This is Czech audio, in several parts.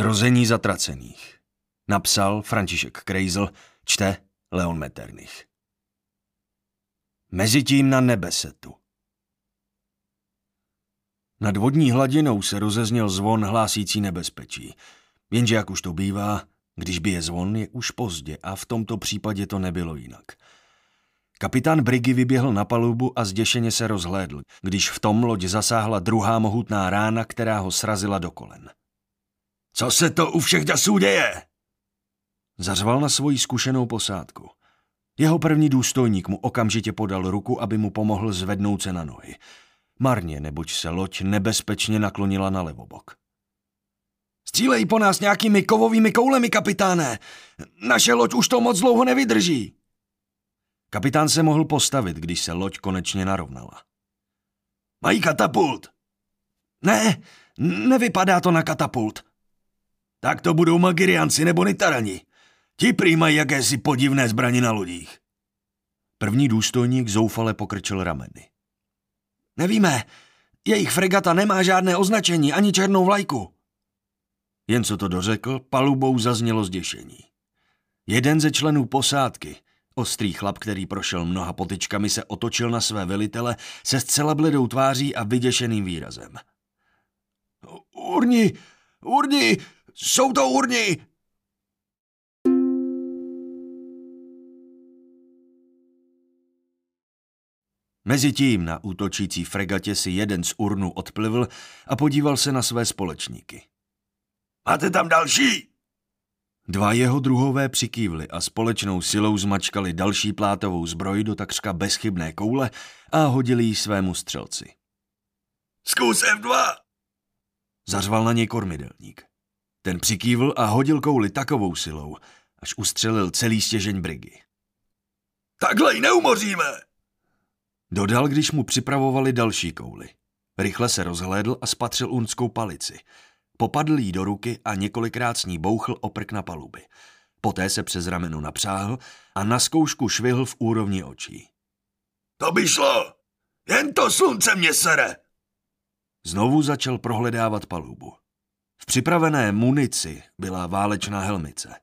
Zrození zatracených. Napsal František Krejzl, čte Leon Metternich. Mezitím na nebesetu. Nad vodní hladinou se rozezněl zvon hlásící nebezpečí. Jenže jak už to bývá, když by je zvon, je už pozdě a v tomto případě to nebylo jinak. Kapitán Brigy vyběhl na palubu a zděšeně se rozhlédl, když v tom loď zasáhla druhá mohutná rána, která ho srazila do kolen. Co se to u všech dasů děje? Zařval na svoji zkušenou posádku. Jeho první důstojník mu okamžitě podal ruku, aby mu pomohl zvednout se na nohy. Marně, neboť se loď nebezpečně naklonila na levobok. Střílej po nás nějakými kovovými koulemi, kapitáne. Naše loď už to moc dlouho nevydrží. Kapitán se mohl postavit, když se loď konečně narovnala. Mají katapult. Ne, nevypadá to na katapult. Tak to budou magirianci nebo nitarani. Ti prý mají jakési podivné zbraně na lodích. První důstojník zoufale pokrčil rameny. Nevíme, jejich fregata nemá žádné označení ani černou vlajku. Jen co to dořekl, palubou zaznělo zděšení. Jeden ze členů posádky, ostrý chlap, který prošel mnoha potyčkami, se otočil na své velitele se zcela bledou tváří a vyděšeným výrazem. Urni, urni, jsou to urni! Mezitím na útočící fregatě si jeden z urnů odplivl a podíval se na své společníky. Máte tam další? Dva jeho druhové přikývli a společnou silou zmačkali další plátovou zbroj do takřka bezchybné koule a hodili ji svému střelci. Zkus F2! Zařval na něj kormidelník. Ten přikývl a hodil kouli takovou silou, až ustřelil celý stěžeň brigy. Takhle ji neumoříme! Dodal, když mu připravovali další kouli. Rychle se rozhlédl a spatřil unskou palici. Popadl jí do ruky a několikrát s ní bouchl oprk na paluby. Poté se přes rameno napřáhl a na zkoušku švihl v úrovni očí. To by šlo! Jen to slunce mě sere! Znovu začal prohledávat palubu. V připravené munici byla válečná helmice.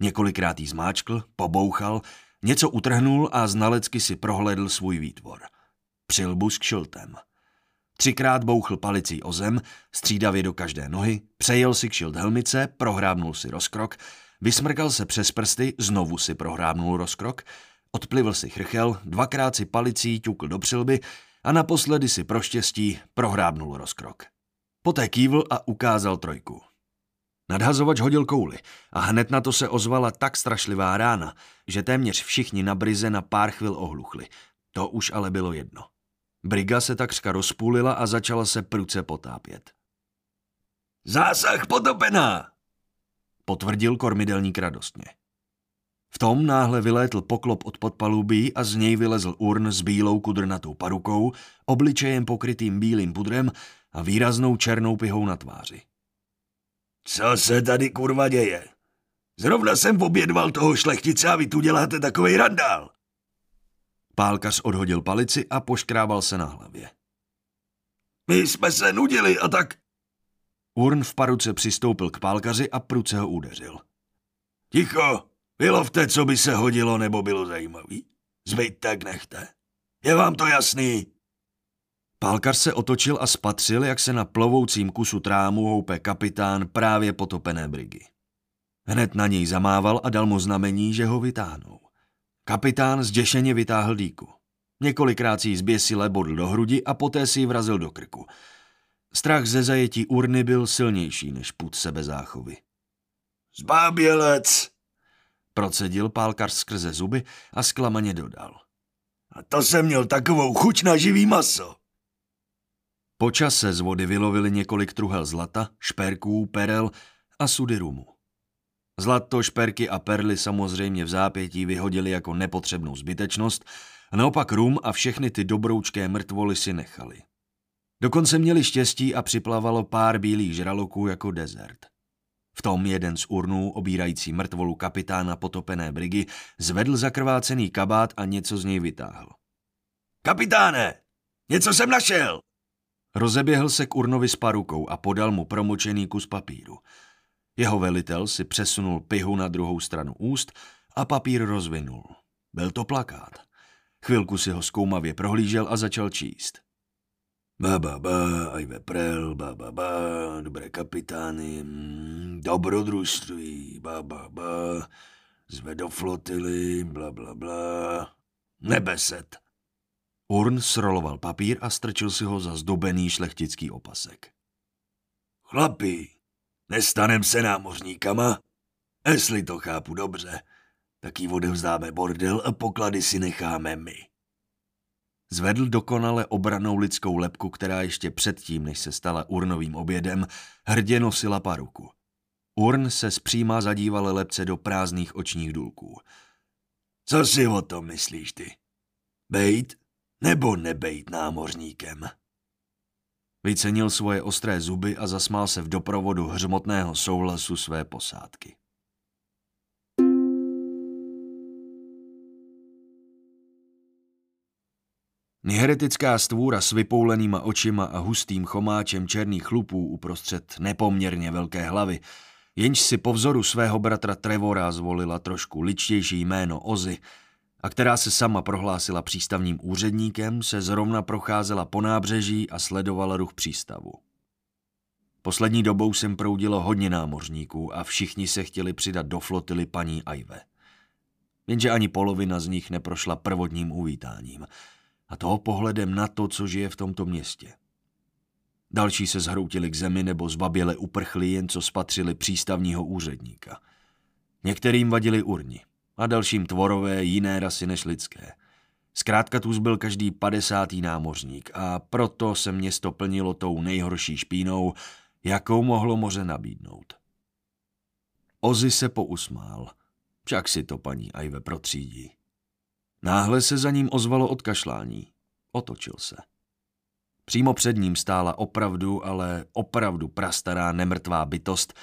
Několikrát jí zmáčkl, pobouchal, něco utrhnul a znalecky si prohledl svůj výtvor. Přilbu s kšiltem. Třikrát bouchl palicí o zem, střídavě do každé nohy, přejel si kšilt helmice, prohrábnul si rozkrok, vysmrkal se přes prsty, znovu si prohrábnul rozkrok, odplivl si chrchel, dvakrát si palicí ťukl do přilby a naposledy si pro štěstí prohrábnul rozkrok. Poté kývl a ukázal trojku. Nadhazovač hodil kouli a hned na to se ozvala tak strašlivá rána, že téměř všichni na brize na pár chvil ohluchli. To už ale bylo jedno. Briga se takřka rozpůlila a začala se pruce potápět. Zásah potopená, potvrdil kormidelník radostně. V tom náhle vylétl poklop od podpalubí a z něj vylezl urn s bílou kudrnatou parukou, obličejem pokrytým bílým pudrem a výraznou černou pihou na tváři. Co se tady kurva děje? Zrovna jsem obědval toho šlechtice a vy tu děláte takový randál. Pálkař odhodil palici a poškrábal se na hlavě. My jsme se nudili a tak... Urn v paruce přistoupil k pálkaři a pruce ho udeřil. Ticho, vylovte, co by se hodilo nebo bylo zajímavý. Zbyt tak nechte. Je vám to jasný? Pálkař se otočil a spatřil, jak se na plovoucím kusu trámu houpe kapitán právě potopené brigy. Hned na něj zamával a dal mu znamení, že ho vytáhnou. Kapitán zděšeně vytáhl dýku. Několikrát si ji zběsile bodl do hrudi a poté si ji vrazil do krku. Strach ze zajetí urny byl silnější než put sebezáchovy. Zbábělec! Procedil pálkař skrze zuby a zklamaně dodal. A to jsem měl takovou chuť na živý maso. Počas se z vody vylovili několik truhel zlata, šperků, perel a sudy rumu. Zlato, šperky a perly samozřejmě v zápětí vyhodili jako nepotřebnou zbytečnost a naopak rum a všechny ty dobroučké mrtvoly si nechali. Dokonce měli štěstí a připlavalo pár bílých žraloků jako dezert. V tom jeden z urnů, obírající mrtvolu kapitána potopené brigy, zvedl zakrvácený kabát a něco z něj vytáhl. Kapitáne, něco jsem našel! Rozeběhl se k urnovi s parukou a podal mu promočený kus papíru. Jeho velitel si přesunul pihu na druhou stranu úst a papír rozvinul. Byl to plakát. Chvilku si ho zkoumavě prohlížel a začal číst. Ba, ba, ba, aj veprel, ba, ba, ba, dobré kapitány, mm, dobrodružství, ba, ba, ba, zve do flotily, bla, bla, bla, nebeset. Urn sroloval papír a strčil si ho za zdobený šlechtický opasek. Chlapi, nestanem se námořníkama? Jestli to chápu dobře, tak jí odevzdáme bordel a poklady si necháme my. Zvedl dokonale obranou lidskou lepku, která ještě předtím, než se stala urnovým obědem, hrdě nosila paruku. Urn se zpříma zadíval lepce do prázdných očních důlků. Co si o tom myslíš ty? Bejt nebo nebejt námořníkem? Vycenil svoje ostré zuby a zasmál se v doprovodu hřmotného souhlasu své posádky. Niheretická stvůra s vypoulenýma očima a hustým chomáčem černých chlupů uprostřed nepoměrně velké hlavy, jenž si po vzoru svého bratra Trevora zvolila trošku ličtější jméno Ozy, a která se sama prohlásila přístavním úředníkem, se zrovna procházela po nábřeží a sledovala ruch přístavu. Poslední dobou sem proudilo hodně námořníků a všichni se chtěli přidat do flotily paní Ajve. Jenže ani polovina z nich neprošla prvotním uvítáním – a toho pohledem na to, co žije v tomto městě. Další se zhroutili k zemi nebo zbaběle uprchli, jen co spatřili přístavního úředníka. Některým vadili urni a dalším tvorové jiné rasy než lidské. Zkrátka tu byl každý padesátý námořník a proto se město plnilo tou nejhorší špínou, jakou mohlo moře nabídnout. Ozy se pousmál. Však si to paní Ajve protřídí. Náhle se za ním ozvalo odkašlání. Otočil se. Přímo před ním stála opravdu, ale opravdu prastará nemrtvá bytost,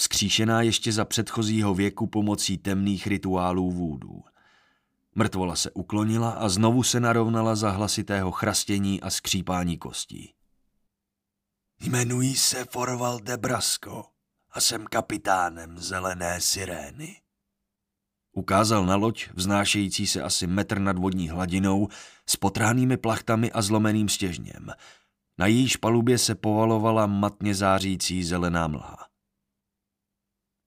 vzkříšená ještě za předchozího věku pomocí temných rituálů vůdů. Mrtvola se uklonila a znovu se narovnala za hlasitého chrastění a skřípání kostí. Jmenuji se Forval de Brasco a jsem kapitánem Zelené sirény. Ukázal na loď, vznášející se asi metr nad vodní hladinou, s potrhanými plachtami a zlomeným stěžněm. Na jejíž palubě se povalovala matně zářící zelená mlha.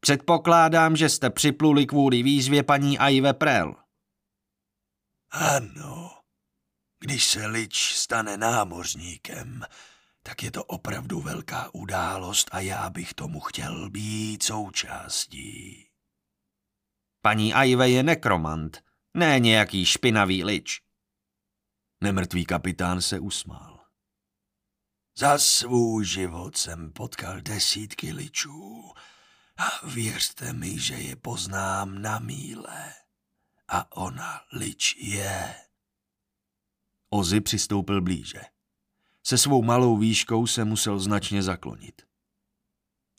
Předpokládám, že jste připluli kvůli výzvě paní Aive Prel. Ano. Když se lič stane námořníkem, tak je to opravdu velká událost a já bych tomu chtěl být součástí. Paní Aive je nekromant, ne nějaký špinavý lič. Nemrtvý kapitán se usmál. Za svůj život jsem potkal desítky ličů a věřte mi, že je poznám na míle. A ona lič je. Ozy přistoupil blíže. Se svou malou výškou se musel značně zaklonit.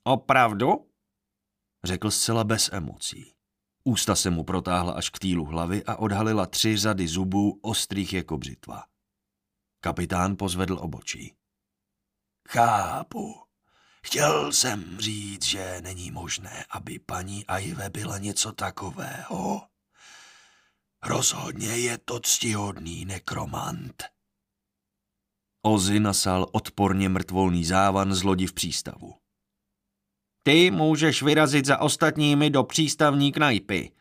Opravdu? Řekl zcela bez emocí. Ústa se mu protáhla až k týlu hlavy a odhalila tři řady zubů ostrých jako břitva. Kapitán pozvedl obočí. Chápu. Chtěl jsem říct, že není možné, aby paní Ajve byla něco takového. Rozhodně je to ctihodný nekromant. Ozy nasál odporně mrtvolný závan z lodi v přístavu. Ty můžeš vyrazit za ostatními do přístavní knajpy,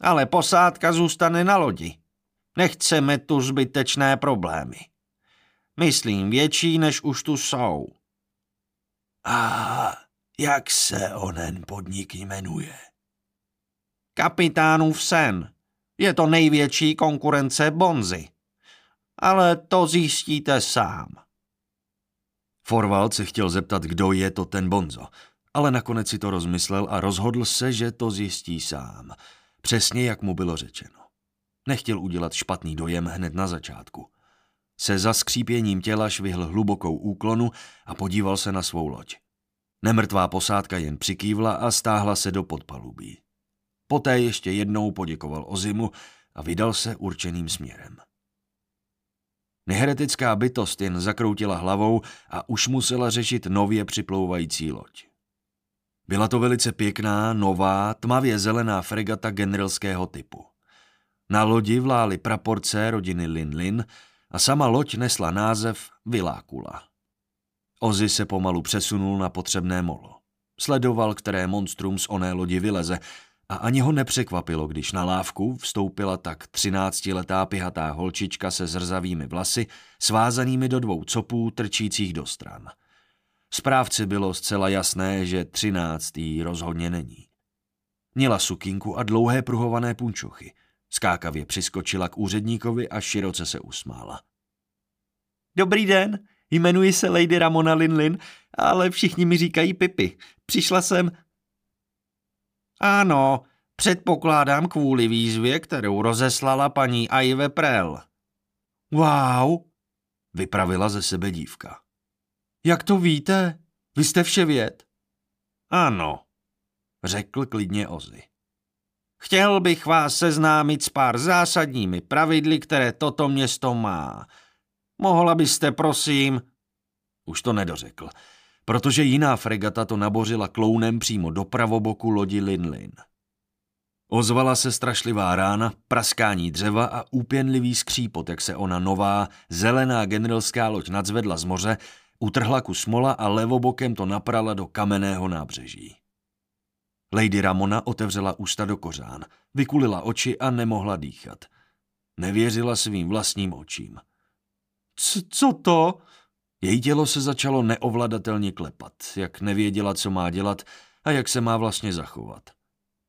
ale posádka zůstane na lodi. Nechceme tu zbytečné problémy. Myslím větší, než už tu jsou. A jak se onen podnik jmenuje? Kapitánův sen. Je to největší konkurence Bonzy. Ale to zjistíte sám. Forwald se chtěl zeptat, kdo je to ten Bonzo, ale nakonec si to rozmyslel a rozhodl se, že to zjistí sám. Přesně jak mu bylo řečeno. Nechtěl udělat špatný dojem hned na začátku. Se zaskřípěním těla švihl hlubokou úklonu a podíval se na svou loď. Nemrtvá posádka jen přikývla a stáhla se do podpalubí. Poté ještě jednou poděkoval Ozimu a vydal se určeným směrem. Neheretická bytost jen zakroutila hlavou a už musela řešit nově připlouvající loď. Byla to velice pěkná, nová, tmavě zelená fregata generalského typu. Na lodi vlály praporce rodiny Lin Lin a sama loď nesla název Vilákula. Ozy se pomalu přesunul na potřebné molo. Sledoval, které monstrum z oné lodi vyleze a ani ho nepřekvapilo, když na lávku vstoupila tak třináctiletá pihatá holčička se zrzavými vlasy, svázanými do dvou copů trčících do stran. Správci bylo zcela jasné, že třináctý rozhodně není. Měla sukinku a dlouhé pruhované punčochy. Skákavě přiskočila k úředníkovi a široce se usmála. Dobrý den, jmenuji se Lady Ramona Linlin, ale všichni mi říkají Pipi. Přišla jsem... Ano, předpokládám kvůli výzvě, kterou rozeslala paní Aive Prel. Wow, vypravila ze sebe dívka. Jak to víte? Vy jste vševěd. Ano, řekl klidně Ozy. Chtěl bych vás seznámit s pár zásadními pravidly, které toto město má. Mohla byste, prosím... Už to nedořekl, protože jiná fregata to nabořila klounem přímo do pravoboku lodi Linlin. Ozvala se strašlivá rána, praskání dřeva a úpěnlivý skřípot, jak se ona nová, zelená generalská loď nadzvedla z moře, utrhla ku smola a levobokem to naprala do kamenného nábřeží. Lady Ramona otevřela ústa do kořán, vykulila oči a nemohla dýchat. Nevěřila svým vlastním očím. C co to? Její tělo se začalo neovladatelně klepat, jak nevěděla, co má dělat a jak se má vlastně zachovat.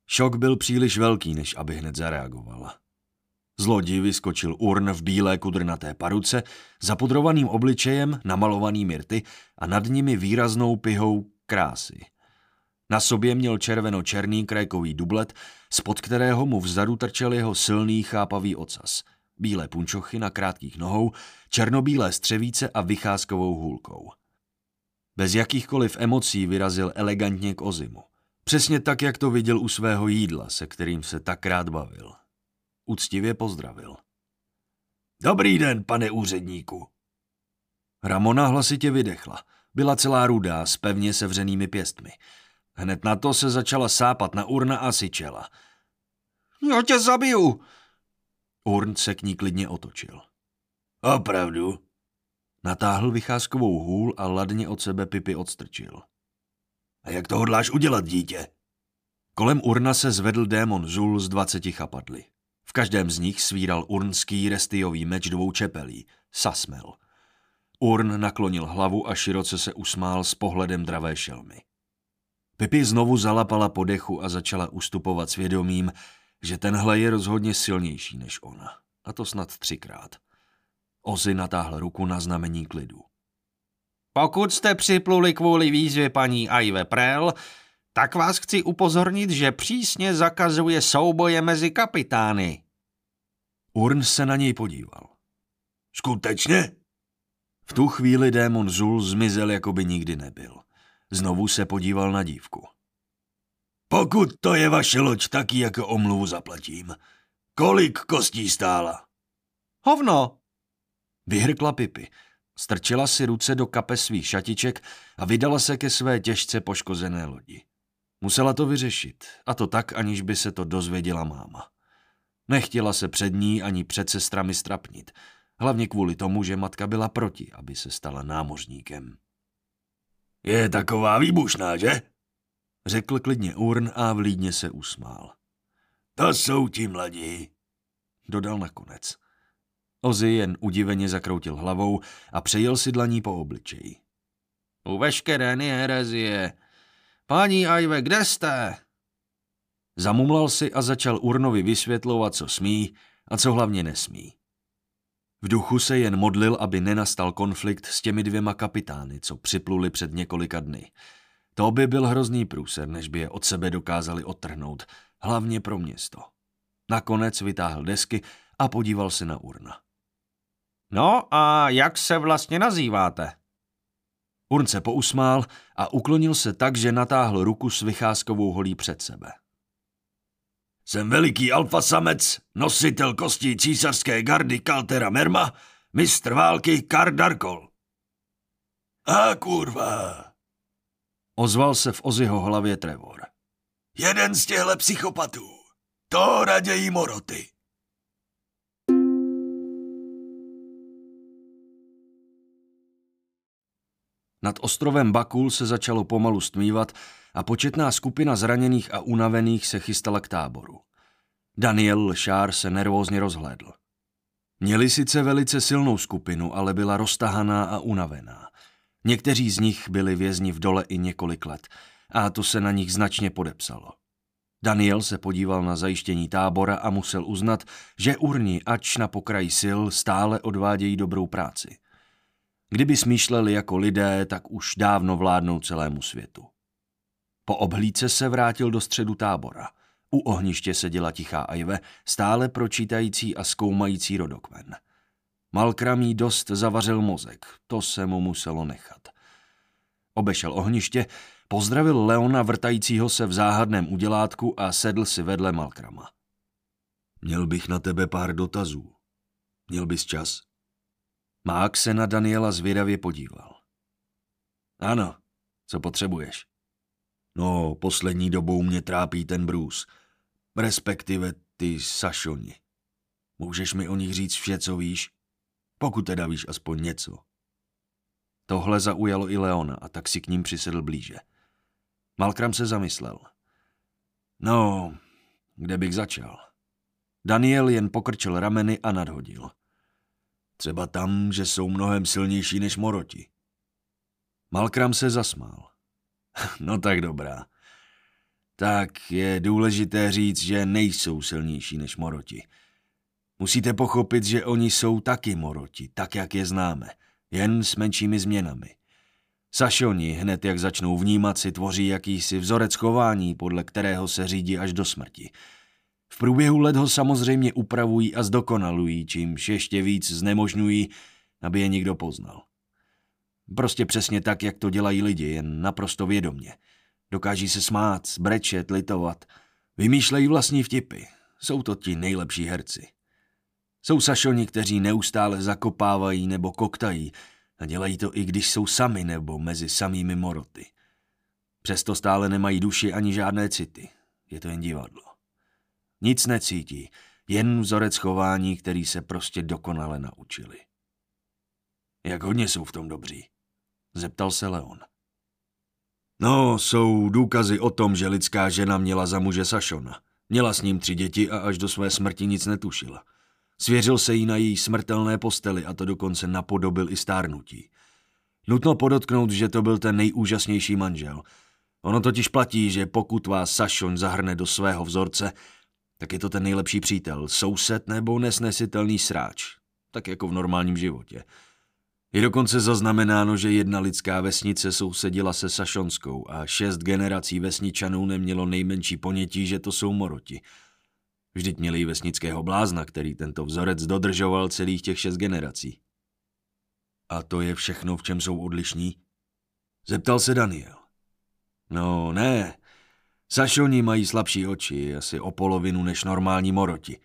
Šok byl příliš velký, než aby hned zareagovala. Z lodi vyskočil urn v bílé kudrnaté paruce, zapudrovaným obličejem, namalovaný mirty a nad nimi výraznou pihou krásy. Na sobě měl červeno-černý krajkový dublet, spod kterého mu vzadu trčel jeho silný chápavý ocas. Bílé punčochy na krátkých nohou, černobílé střevíce a vycházkovou hůlkou. Bez jakýchkoliv emocí vyrazil elegantně k Ozimu. Přesně tak, jak to viděl u svého jídla, se kterým se tak rád bavil. Úctivě pozdravil. Dobrý den, pane úředníku. Ramona hlasitě vydechla. Byla celá rudá, s pevně sevřenými pěstmi. Hned na to se začala sápat na urna a syčela. Já tě zabiju! Urn se k ní klidně otočil. Opravdu? Natáhl vycházkovou hůl a ladně od sebe Pipy odstrčil. A jak to hodláš udělat, dítě? Kolem urna se zvedl démon Zul z dvaceti chapadly. V každém z nich svíral urnský restiový meč dvou čepelí, Sasmel. Urn naklonil hlavu a široce se usmál s pohledem dravé šelmy. Pipi znovu zalapala po dechu a začala ustupovat svědomím, že tenhle je rozhodně silnější než ona. A to snad třikrát. Ozy natáhl ruku na znamení klidu. Pokud jste připluli kvůli výzvě paní Aive Prel, tak vás chci upozornit, že přísně zakazuje souboje mezi kapitány. Urn se na něj podíval. Skutečně? V tu chvíli démon Zul zmizel, jako by nikdy nebyl. Znovu se podíval na dívku. Pokud to je vaše loď, taky jako omluvu zaplatím. Kolik kostí stála? Hovno! Vyhrkla Pipy. Strčila si ruce do kape svých šatiček a vydala se ke své těžce poškozené lodi. Musela to vyřešit, a to tak, aniž by se to dozvěděla máma. Nechtěla se před ní ani před sestrami strapnit, hlavně kvůli tomu, že matka byla proti, aby se stala námořníkem. Je taková výbušná, že? Řekl klidně Urn a vlídně se usmál. To jsou ti mladí, dodal nakonec. Ozy jen udiveně zakroutil hlavou a přejel si dlaní po obličeji. U veškeré herezie. Paní Ajve, kde jste? Zamumlal si a začal Urnovi vysvětlovat, co smí a co hlavně nesmí. V duchu se jen modlil, aby nenastal konflikt s těmi dvěma kapitány, co připluli před několika dny. To by byl hrozný průser, než by je od sebe dokázali odtrhnout, hlavně pro město. Nakonec vytáhl desky a podíval se na urna. No a jak se vlastně nazýváte? Urn se pousmál a uklonil se tak, že natáhl ruku s vycházkovou holí před sebe. Jsem veliký alfasamec, nositel kostí císařské gardy Kaltera Merma, mistr války Kardarkol. A kurva. Ozval se v Oziho hlavě Trevor. Jeden z těchto psychopatů. To raději moroty. Nad ostrovem Bakul se začalo pomalu stmívat a početná skupina zraněných a unavených se chystala k táboru. Daniel Lšár se nervózně rozhlédl. Měli sice velice silnou skupinu, ale byla roztahaná a unavená. Někteří z nich byli vězni v dole i několik let a to se na nich značně podepsalo. Daniel se podíval na zajištění tábora a musel uznat, že urni, ač na pokraji sil, stále odvádějí dobrou práci. Kdyby smýšleli jako lidé, tak už dávno vládnou celému světu. Po obhlídce se vrátil do středu tábora. U ohniště seděla tichá Ajve, stále pročítající a zkoumající rodokmen. Malkram jí dost zavařil mozek, to se mu muselo nechat. Obešel ohniště, pozdravil Leona vrtajícího se v záhadném udělátku a sedl si vedle Malkrama. Měl bych na tebe pár dotazů. Měl bys čas? Mák se na Daniela zvědavě podíval. Ano, co potřebuješ? No, poslední dobou mě trápí ten brůz. Respektive ty Sašoni. Můžeš mi o nich říct vše, co víš? Pokud teda víš aspoň něco. Tohle zaujalo i Leona a tak si k ním přisedl blíže. Malkram se zamyslel. No, kde bych začal? Daniel jen pokrčil rameny a nadhodil. Třeba tam, že jsou mnohem silnější než moroti. Malkram se zasmál. No tak dobrá. Tak je důležité říct, že nejsou silnější než moroti. Musíte pochopit, že oni jsou taky moroti, tak jak je známe, jen s menšími změnami. Sašoni, hned jak začnou vnímat, si tvoří jakýsi vzorec chování, podle kterého se řídí až do smrti. V průběhu let ho samozřejmě upravují a zdokonalují, čímž ještě víc znemožňují, aby je někdo poznal. Prostě přesně tak, jak to dělají lidi, jen naprosto vědomně. Dokáží se smát, brečet, litovat. Vymýšlejí vlastní vtipy. Jsou to ti nejlepší herci. Jsou sašoni, kteří neustále zakopávají nebo koktají a dělají to i když jsou sami nebo mezi samými moroty. Přesto stále nemají duši ani žádné city. Je to jen divadlo. Nic necítí, jen vzorec chování, který se prostě dokonale naučili. Jak hodně jsou v tom dobří? Zeptal se Leon. No, jsou důkazy o tom, že lidská žena měla za muže Sašona. Měla s ním tři děti a až do své smrti nic netušila. Svěřil se jí na její smrtelné posteli a to dokonce napodobil i stárnutí. Nutno podotknout, že to byl ten nejúžasnější manžel. Ono totiž platí, že pokud vás Sašon zahrne do svého vzorce, tak je to ten nejlepší přítel, soused nebo nesnesitelný sráč. Tak jako v normálním životě. Je dokonce zaznamenáno, že jedna lidská vesnice sousedila se Sašonskou a šest generací vesničanů nemělo nejmenší ponětí, že to jsou moroti. Vždyť měli vesnického blázna, který tento vzorec dodržoval celých těch šest generací. A to je všechno, v čem jsou odlišní? Zeptal se Daniel. No ne, Sašoni mají slabší oči, asi o polovinu než normální moroti.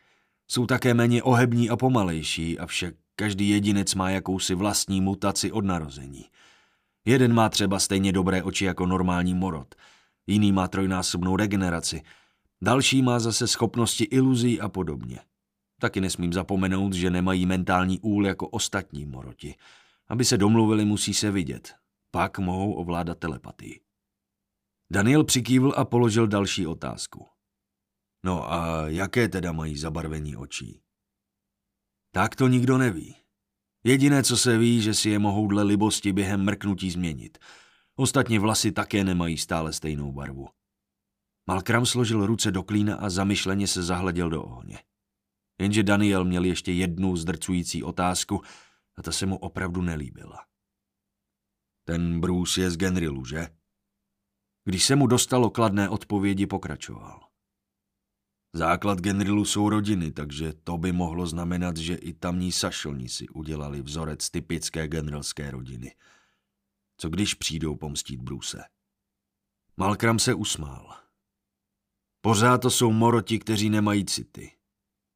Jsou také méně ohební a pomalejší, avšak každý jedinec má jakousi vlastní mutaci od narození. Jeden má třeba stejně dobré oči jako normální morot, jiný má trojnásobnou regeneraci, další má zase schopnosti iluzí a podobně. Taky nesmím zapomenout, že nemají mentální úl jako ostatní moroti. Aby se domluvili, musí se vidět. Pak mohou ovládat telepatii. Daniel přikývl a položil další otázku. No a jaké teda mají zabarvení očí? Tak to nikdo neví. Jediné, co se ví, že si je mohou dle libosti během mrknutí změnit. Ostatně vlasy také nemají stále stejnou barvu. Malkram složil ruce do klína a zamyšleně se zahleděl do ohně. Jenže Daniel měl ještě jednu zdrcující otázku a ta se mu opravdu nelíbila. Ten Bruce je z Genrilu, že? Když se mu dostalo kladné odpovědi, pokračoval. Základ Genrilu jsou rodiny, takže to by mohlo znamenat, že i tamní sašoni si udělali vzorec typické genrilské rodiny. Co když přijdou pomstít Bruse? Malkram se usmál. Pořád to jsou moroti, kteří nemají city.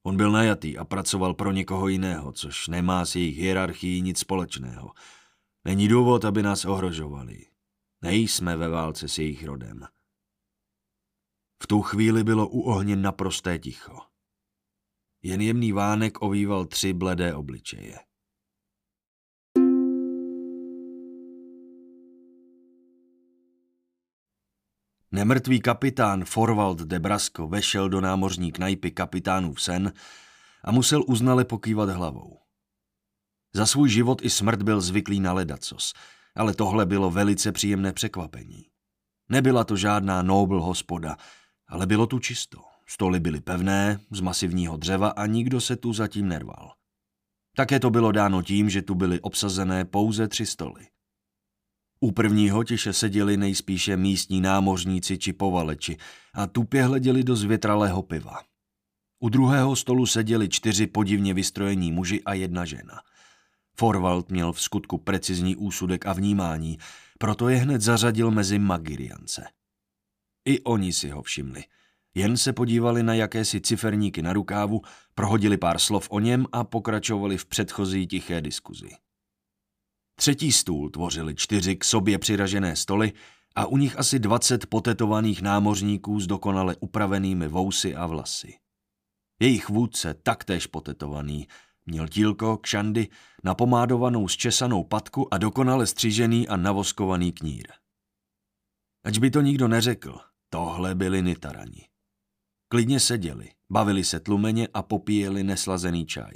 On byl najatý a pracoval pro někoho jiného, což nemá s jejich hierarchií nic společného. Není důvod, aby nás ohrožovali. Nejsme ve válce s jejich rodem. V tu chvíli bylo u ohně naprosté ticho. Jen jemný vánek ovýval tři bledé obličeje. Nemrtvý kapitán Forwald de Brasco vešel do námořní knajpy v sen a musel uznale pokývat hlavou. Za svůj život i smrt byl zvyklý na ledacos, ale tohle bylo velice příjemné překvapení. Nebyla to žádná nobl hospoda, ale bylo tu čisto. Stoly byly pevné, z masivního dřeva a nikdo se tu zatím nerval. Také to bylo dáno tím, že tu byly obsazené pouze tři stoly. U prvního tiše seděli nejspíše místní námořníci či povaleči a tupě hleděli do zvětralého piva. U druhého stolu seděli čtyři podivně vystrojení muži a jedna žena. Forwald měl v skutku precizní úsudek a vnímání, proto je hned zařadil mezi Magiriance. I oni si ho všimli. Jen se podívali na jakési ciferníky na rukávu, prohodili pár slov o něm a pokračovali v předchozí tiché diskuzi. Třetí stůl tvořili čtyři k sobě přiražené stoly a u nich asi dvacet potetovaných námořníků s dokonale upravenými vousy a vlasy. Jejich vůdce, taktéž potetovaný, měl tílko, kšandy, napomádovanou zčesanou patku a dokonale střížený a navoskovaný knír. Ač by to nikdo neřekl, tohle byli nitarani. Klidně seděli, bavili se tlumeně a popíjeli neslazený čaj.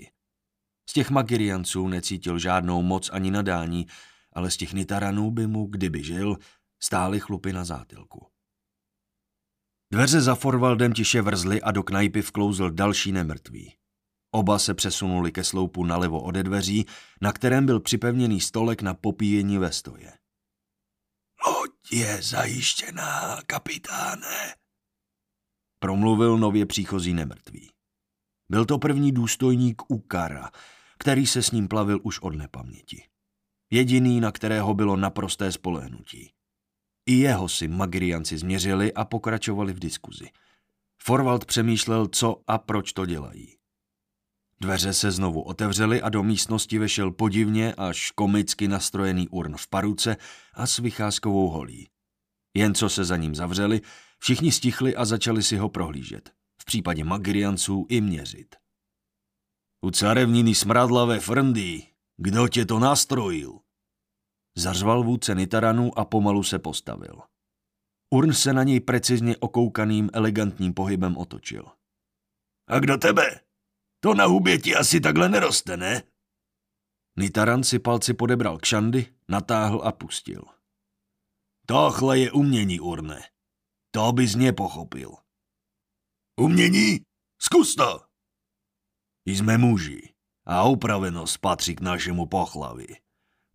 Z těch Magirianců necítil žádnou moc ani nadání, ale z těch Nitaranů by mu, kdyby žil, stály chlupy na zátilku. Dveře za Forvaldem tiše vrzly a do knajpy vklouzl další nemrtvý. Oba se přesunuli ke sloupu nalevo ode dveří, na kterém byl připevněný stolek na popíjení ve stoje. Loď je zajištěná, kapitáne, promluvil nově příchozí nemrtvý. Byl to první důstojník Ukara, který se s ním plavil už od nepaměti. Jediný, na kterého bylo naprosté spolehnutí. I jeho si Magrianci změřili a pokračovali v diskuzi. Forwald přemýšlel, co a proč to dělají. Dveře se znovu otevřely a do místnosti vešel podivně až komicky nastrojený urn v paruce a s vycházkovou holí. Jen co se za ním zavřeli, všichni stichli a začali si ho prohlížet. V případě Magrianců i měřit. U carevniny smradlavé frndy, kdo tě to nastrojil? Zařval vůdce Nitaranu a pomalu se postavil. Urn se na něj precizně okoukaným elegantním pohybem otočil. A kdo tebe? To na hubě ti asi takhle neroste, ne? Nitaran si palci podebral k šandy, natáhl a pustil. Tohle je umění, urne. To bys nepochopil. Umění? Zkus to! Jsme muži a upravenost patří k našemu pochlavi.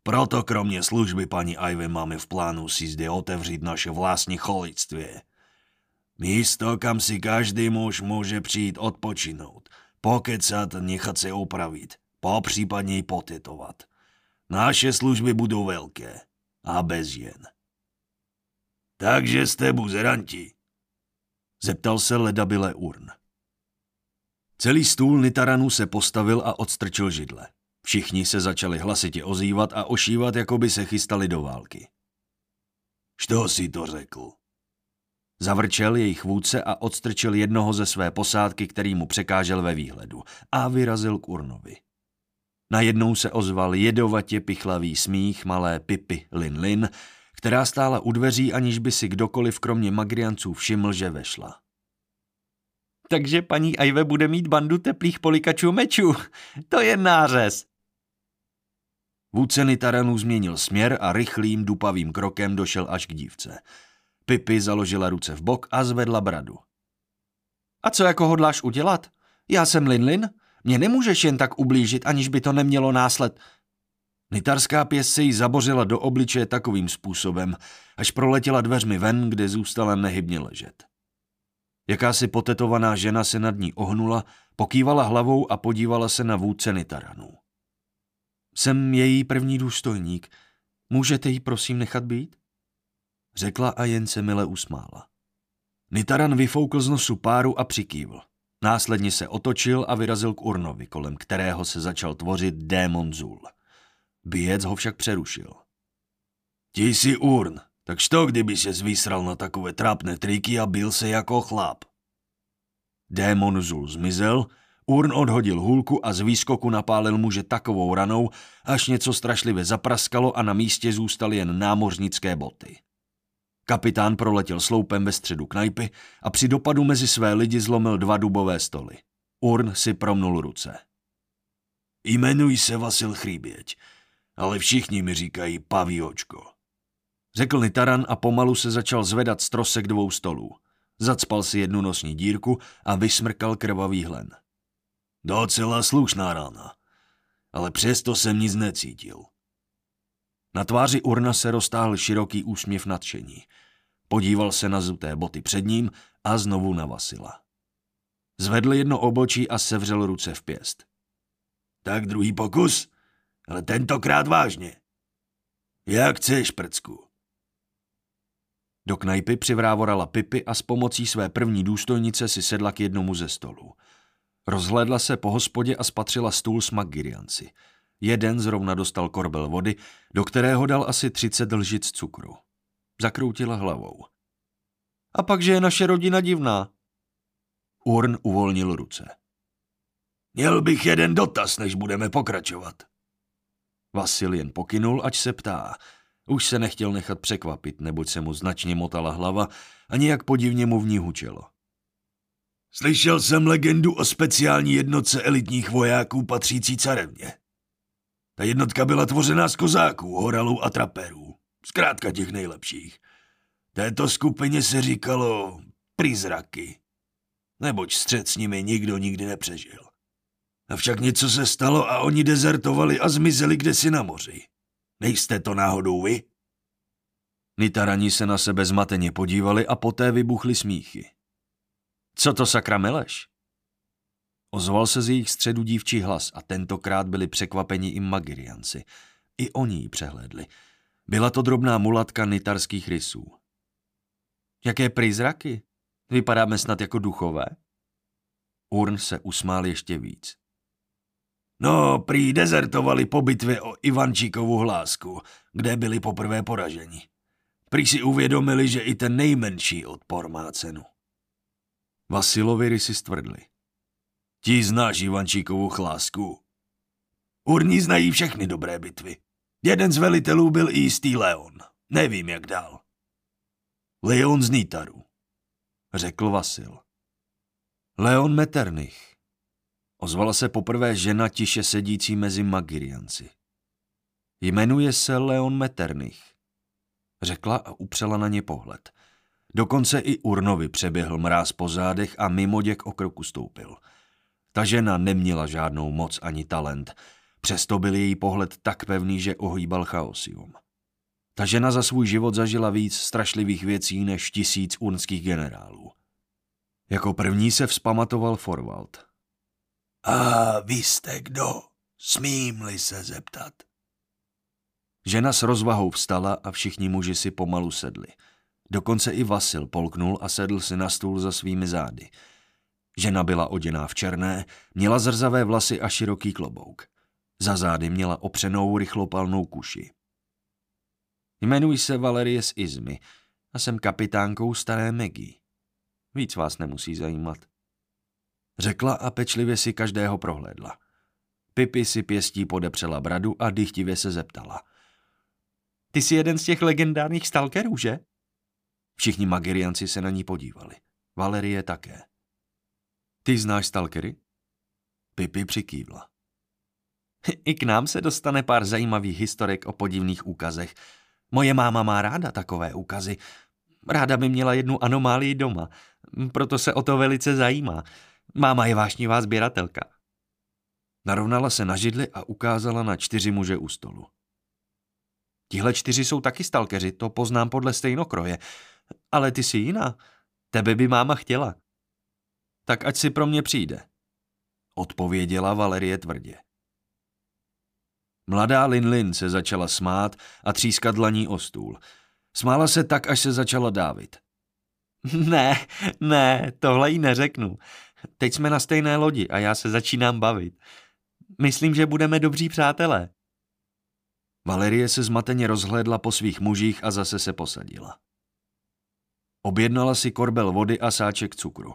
Proto kromě služby paní Ajve máme v plánu si zde otevřít naše vlastní cholictví. Místo, kam si každý muž může přijít odpočinout, pokecat, nechat se opravit, popřípadně i potetovat. Naše služby budou velké a bez žen. Takže jste buzeranti? Zeptal se ledabile urn. Celý stůl Nitaranu se postavil a odstrčil židle. Všichni se začali hlasitě ozývat a ošívat, jako by se chystali do války. Što si to řekl? Zavrčel jejich vůdce a odstrčil jednoho ze své posádky, který mu překážel ve výhledu a vyrazil k urnovi. Najednou se ozval jedovatě pichlavý smích malé Pipy Lin Lin, která stála u dveří, aniž by si kdokoliv kromě Magrianců všiml, že vešla. Takže paní Ajve bude mít bandu teplých polikačů mečů. To je nářez. Vůdce Nitaranu změnil směr a rychlým dupavým krokem došel až k dívce. Pipi založila ruce v bok a zvedla bradu. A co jako hodláš udělat? Já jsem Linlin? Mě nemůžeš jen tak ublížit, aniž by to nemělo násled. Nitarská pěst se jí zabořila do obličeje takovým způsobem, až proletěla dveřmi ven, kde zůstala nehybně ležet. Jakási potetovaná žena se nad ní ohnula, pokývala hlavou a podívala se na vůdce Nitaranů. Jsem její první důstojník. Můžete jí prosím nechat být? Řekla a jen se mile usmála. Nitaran vyfoukl z nosu páru a přikývl. Následně se otočil a vyrazil k urnovi, kolem kterého se začal tvořit démon Zul. Bijec ho však přerušil. Ti jsi urn, Tak što, kdyby se zvýsral na takové trápné triky a byl se jako chlap? Démon Zul zmizel, Urn odhodil hůlku a z výskoku napálil muže takovou ranou, až něco strašlivě zapraskalo a na místě zůstaly jen námořnické boty. Kapitán proletěl sloupem ve středu knajpy a při dopadu mezi své lidi zlomil dva dubové stoly. Urn si promnul ruce. Jmenuji se Vasil Chrýběť, ale všichni mi říkají paviočko. Řekl Nitaran a pomalu se začal zvedat z trosek dvou stolů. Zacpal si jednu nosní dírku a vysmrkal krvavý hlen. Docela slušná rána, ale přesto jsem nic necítil. Na tváři Urna se roztáhl široký úsměv nadšení. Podíval se na zuté boty před ním a znovu na Vasila. Zvedl jedno obočí a sevřel ruce v pěst. Tak druhý pokus, ale tentokrát vážně. Jak chceš, prcku. Do knajpy přivrávorala Pipy a s pomocí své první důstojnice si sedla k jednomu ze stolů. Rozhlédla se po hospodě a spatřila stůl s magirianci. Jeden zrovna dostal korbel vody, do kterého dal asi 30 lžic cukru. Zakroutila hlavou. A pak, že je naše rodina divná. Urn uvolnil ruce. Měl bych jeden dotaz, než budeme pokračovat. Vasil jen pokynul, ať se ptá. Už se nechtěl nechat překvapit, neboť se mu značně motala hlava a nějak podivně mu v ní hučelo. Slyšel jsem legendu o speciální jednotce elitních vojáků patřící carevně. Ta jednotka byla tvořená z kozáků, horalů a traperů. Zkrátka těch nejlepších. Této skupině se říkalo prizraky. Neboť střed s nimi nikdo nikdy nepřežil. Avšak něco se stalo a oni dezertovali a zmizeli kdesi na moři. Nejste to náhodou vy? Nitarani se na sebe zmateně podívali a poté vybuchli smíchy. Co to sakra meleš? Ozval se z jejich středu dívčí hlas a tentokrát byli překvapeni i magirianci. I oni ji přehlédli. Byla to drobná mulatka nitarských rysů. Jaké prizraky? Vypadáme snad jako duchové? Urn se usmál ještě víc. No, prý dezertovali po bitvě o Ivančíkovu hlásku, kde byli poprvé poraženi. Prý si uvědomili, že i ten nejmenší odpor má cenu. Vasilovi rysy stvrdli. Ti znáš Ivančíkovu chlásku. Urní znají všechny dobré bitvy. Jeden z velitelů byl i jistý Leon. Nevím, jak dál. Leon z Nítaru, řekl Vasil. Leon Meternich. Ozvala se poprvé žena tiše sedící mezi Magirianci. Jmenuje se Leon Meternich, řekla a upřela na ně pohled. Dokonce i Urnovi přeběhl mráz po zádech a mimo děk o kroku stoupil. Ta žena neměla žádnou moc ani talent, přesto byl její pohled tak pevný, že ohýbal chaosium. Ta žena za svůj život zažila víc strašlivých věcí než tisíc urnských generálů. Jako první se vzpamatoval Forwald. A vy jste kdo? Smím-li se zeptat? Žena s rozvahou vstala a všichni muži si pomalu sedli. Dokonce i Vasil polknul a sedl si na stůl za svými zády. Žena byla oděná v černé, měla zrzavé vlasy a široký klobouk. Za zády měla opřenou rychlopalnou kuši. Jmenuji se Valerie z Izmy a jsem kapitánkou staré Megy. Víc vás nemusí zajímat. Řekla a pečlivě si každého prohlédla. Pipi si pěstí podepřela bradu a dychtivě se zeptala. Ty jsi jeden z těch legendárních stalkerů, že? Všichni magirianci se na ní podívali. Valerie také. Ty znáš stalkery? Pipi přikývla. I k nám se dostane pár zajímavých historek o podivných úkazech. Moje máma má ráda takové úkazy. Ráda by měla jednu anomálii doma, proto se o to velice zajímá. Máma je vášnivá sběratelka. Narovnala se na židli a ukázala na čtyři muže u stolu. Tihle čtyři jsou taky stalkeři, to poznám podle stejnokroje. Ale ty jsi jiná. Tebe by máma chtěla. Tak ať si pro mě přijde. Odpověděla Valerie tvrdě. Mladá Linlin se začala smát a třískat dlaní o stůl. Smála se tak, až se začala dávit. Ne, ne, tohle jí neřeknu. Teď jsme na stejné lodi a já se začínám bavit. Myslím, že budeme dobří přátelé. Valerie se zmateně rozhlédla po svých mužích a zase se posadila. Objednala si korbel vody a sáček cukru.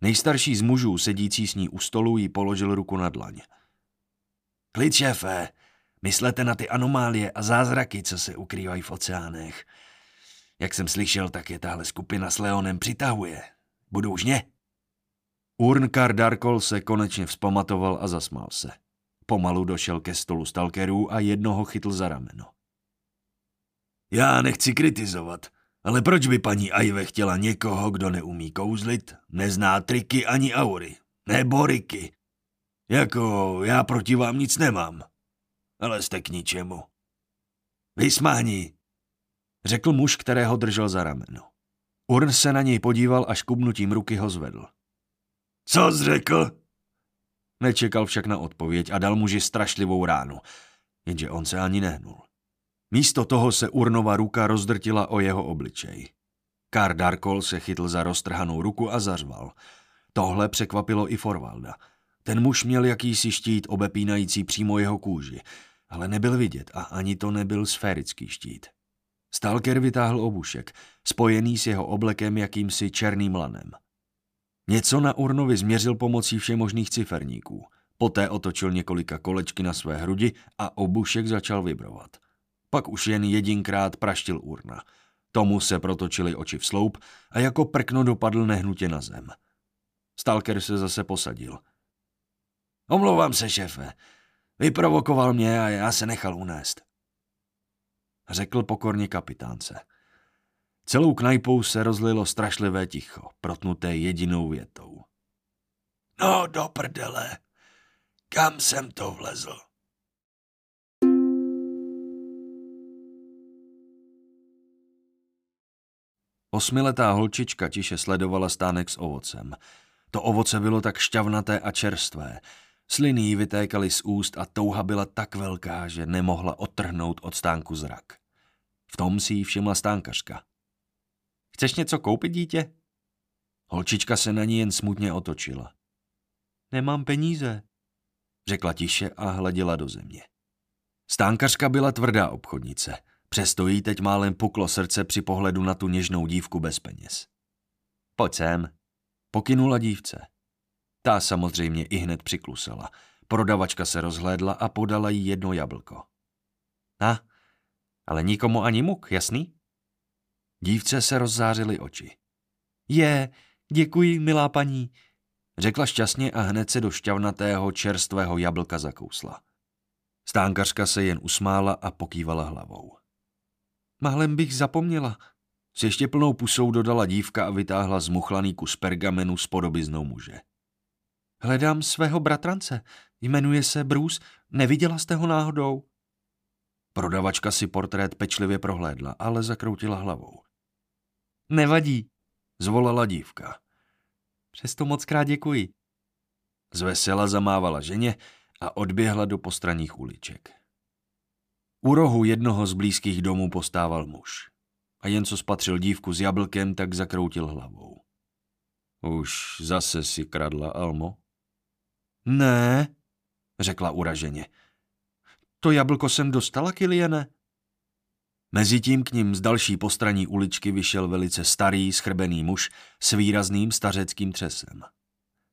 Nejstarší z mužů, sedící s ní u stolu, jí položil ruku na dlaň. Klid, šéfe, myslete na ty anomálie a zázraky, co se ukrývají v oceánech. Jak jsem slyšel, tak je tahle skupina s Leonem přitahuje. Budou žně? Urnkar Darkol se konečně vzpamatoval a zasmál se. Pomalu došel ke stolu stalkerů a jednoho chytl za rameno. Já nechci kritizovat, ale proč by paní Ajve chtěla někoho, kdo neumí kouzlit, nezná triky ani aury, nebo riky? Jako já proti vám nic nemám, ale jste k ničemu. Vysmání, řekl muž, kterého držel za rameno. Urn se na něj podíval a škubnutím ruky ho zvedl. Co jsi řekl? Nečekal však na odpověď a dal muži strašlivou ránu, jenže on se ani nehnul. Místo toho se Urnova ruka rozdrtila o jeho obličej. Kar Darkol se chytl za roztrhanou ruku a zařval. Tohle překvapilo i Forvalda. Ten muž měl jakýsi štít obepínající přímo jeho kůži, ale nebyl vidět a ani to nebyl sférický štít. Stalker vytáhl obušek, spojený s jeho oblekem jakýmsi černým lanem. Něco na Urnovi změřil pomocí všemožných ciferníků. Poté otočil několika kolečky na své hrudi a obušek začal vibrovat. Pak už jen jedinkrát praštil Urna. Tomu se protočily oči v sloup a jako prkno dopadl nehnutě na zem. Stalker se zase posadil. Omlouvám se, šéfe. Vyprovokoval mě a já se nechal unést. Řekl pokorně kapitánce. Celou knajpou se rozlilo strašlivé ticho, protnuté jedinou větou. No do prdele, kam jsem to vlezl? Osmiletá holčička tiše sledovala stánek s ovocem. To ovoce bylo tak šťavnaté a čerstvé. Sliny jí vytékaly z úst a touha byla tak velká, že nemohla odtrhnout od stánku zrak. V tom si jí všimla stánkařka. Chceš něco koupit, dítě? Holčička se na ní jen smutně otočila. Nemám peníze, řekla tiše a hleděla do země. Stánkařka byla tvrdá obchodnice, přesto jí teď málem puklo srdce při pohledu na tu něžnou dívku bez peněz. Pojď sem, pokynula dívce. Ta samozřejmě i hned přiklusela. Prodavačka se rozhlédla a podala jí jedno jablko. A, ale nikomu ani muk, jasný? Dívce se rozzářily oči. Je, děkuji, milá paní, řekla šťastně a hned se do šťavnatého čerstvého jablka zakousla. Stánkařka se jen usmála a pokývala hlavou. Mahlem bych zapomněla. S ještě plnou pusou dodala dívka a vytáhla zmuchlaný kus pergamenu s podobiznou muže. Hledám svého bratrance. Jmenuje se Bruce. Neviděla jste ho náhodou? Prodavačka si portrét pečlivě prohlédla, ale zakroutila hlavou. Nevadí, zvolala dívka. Přesto moc krát děkuji. Zvesela zamávala ženě a odběhla do postranních uliček. U rohu jednoho z blízkých domů postával muž. A jen co spatřil dívku s jablkem, tak zakroutil hlavou. Už zase si kradla, Almo? Ne, řekla uraženě. To jablko jsem dostala, Kiliene? Mezitím k ním z další postraní uličky vyšel velice starý, schrbený muž s výrazným stařeckým třesem.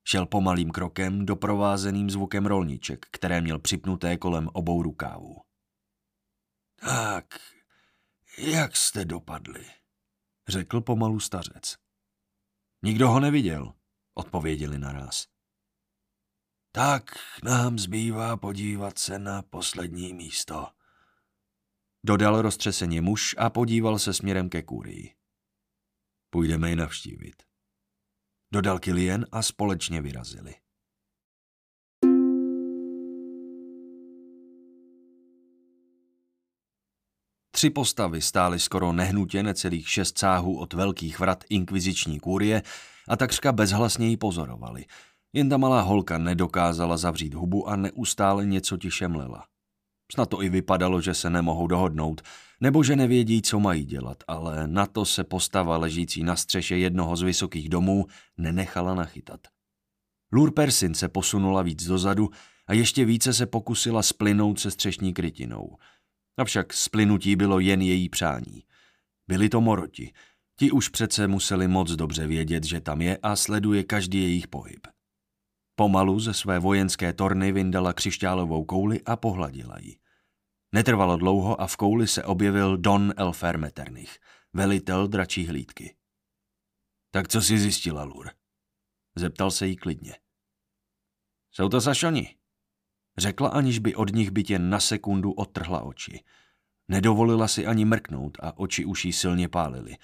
Šel pomalým krokem, doprovázeným zvukem rolniček, které měl připnuté kolem obou rukávů. Tak, jak jste dopadli? řekl pomalu stařec. Nikdo ho neviděl, odpověděli naraz. Tak nám zbývá podívat se na poslední místo. Dodal roztřeseně muž a podíval se směrem ke kurii. Půjdeme ji navštívit. Dodal Kilien a společně vyrazili. Tři postavy stály skoro nehnutě necelých šest cáhů od velkých vrat inkviziční kůrie a takřka bezhlasně ji pozorovali. Jen ta malá holka nedokázala zavřít hubu a neustále něco tiše mlela. Snad to i vypadalo, že se nemohou dohodnout, nebo že nevědí, co mají dělat, ale na to se postava ležící na střeše jednoho z vysokých domů nenechala nachytat. Lur Persin se posunula víc dozadu a ještě více se pokusila splynout se střešní krytinou. Avšak splynutí bylo jen její přání. Byli to moroti. Ti už přece museli moc dobře vědět, že tam je a sleduje každý jejich pohyb. Pomalu ze své vojenské torny vyndala křišťálovou kouli a pohladila ji. Netrvalo dlouho a v kouli se objevil Don Elfer Metternich, velitel dračí hlídky. Tak co si zjistila, Lur? Zeptal se jí klidně. Jsou to sašoni, řekla, aniž by od nich bytě na sekundu odtrhla oči. Nedovolila si ani mrknout a oči už jí silně pálily.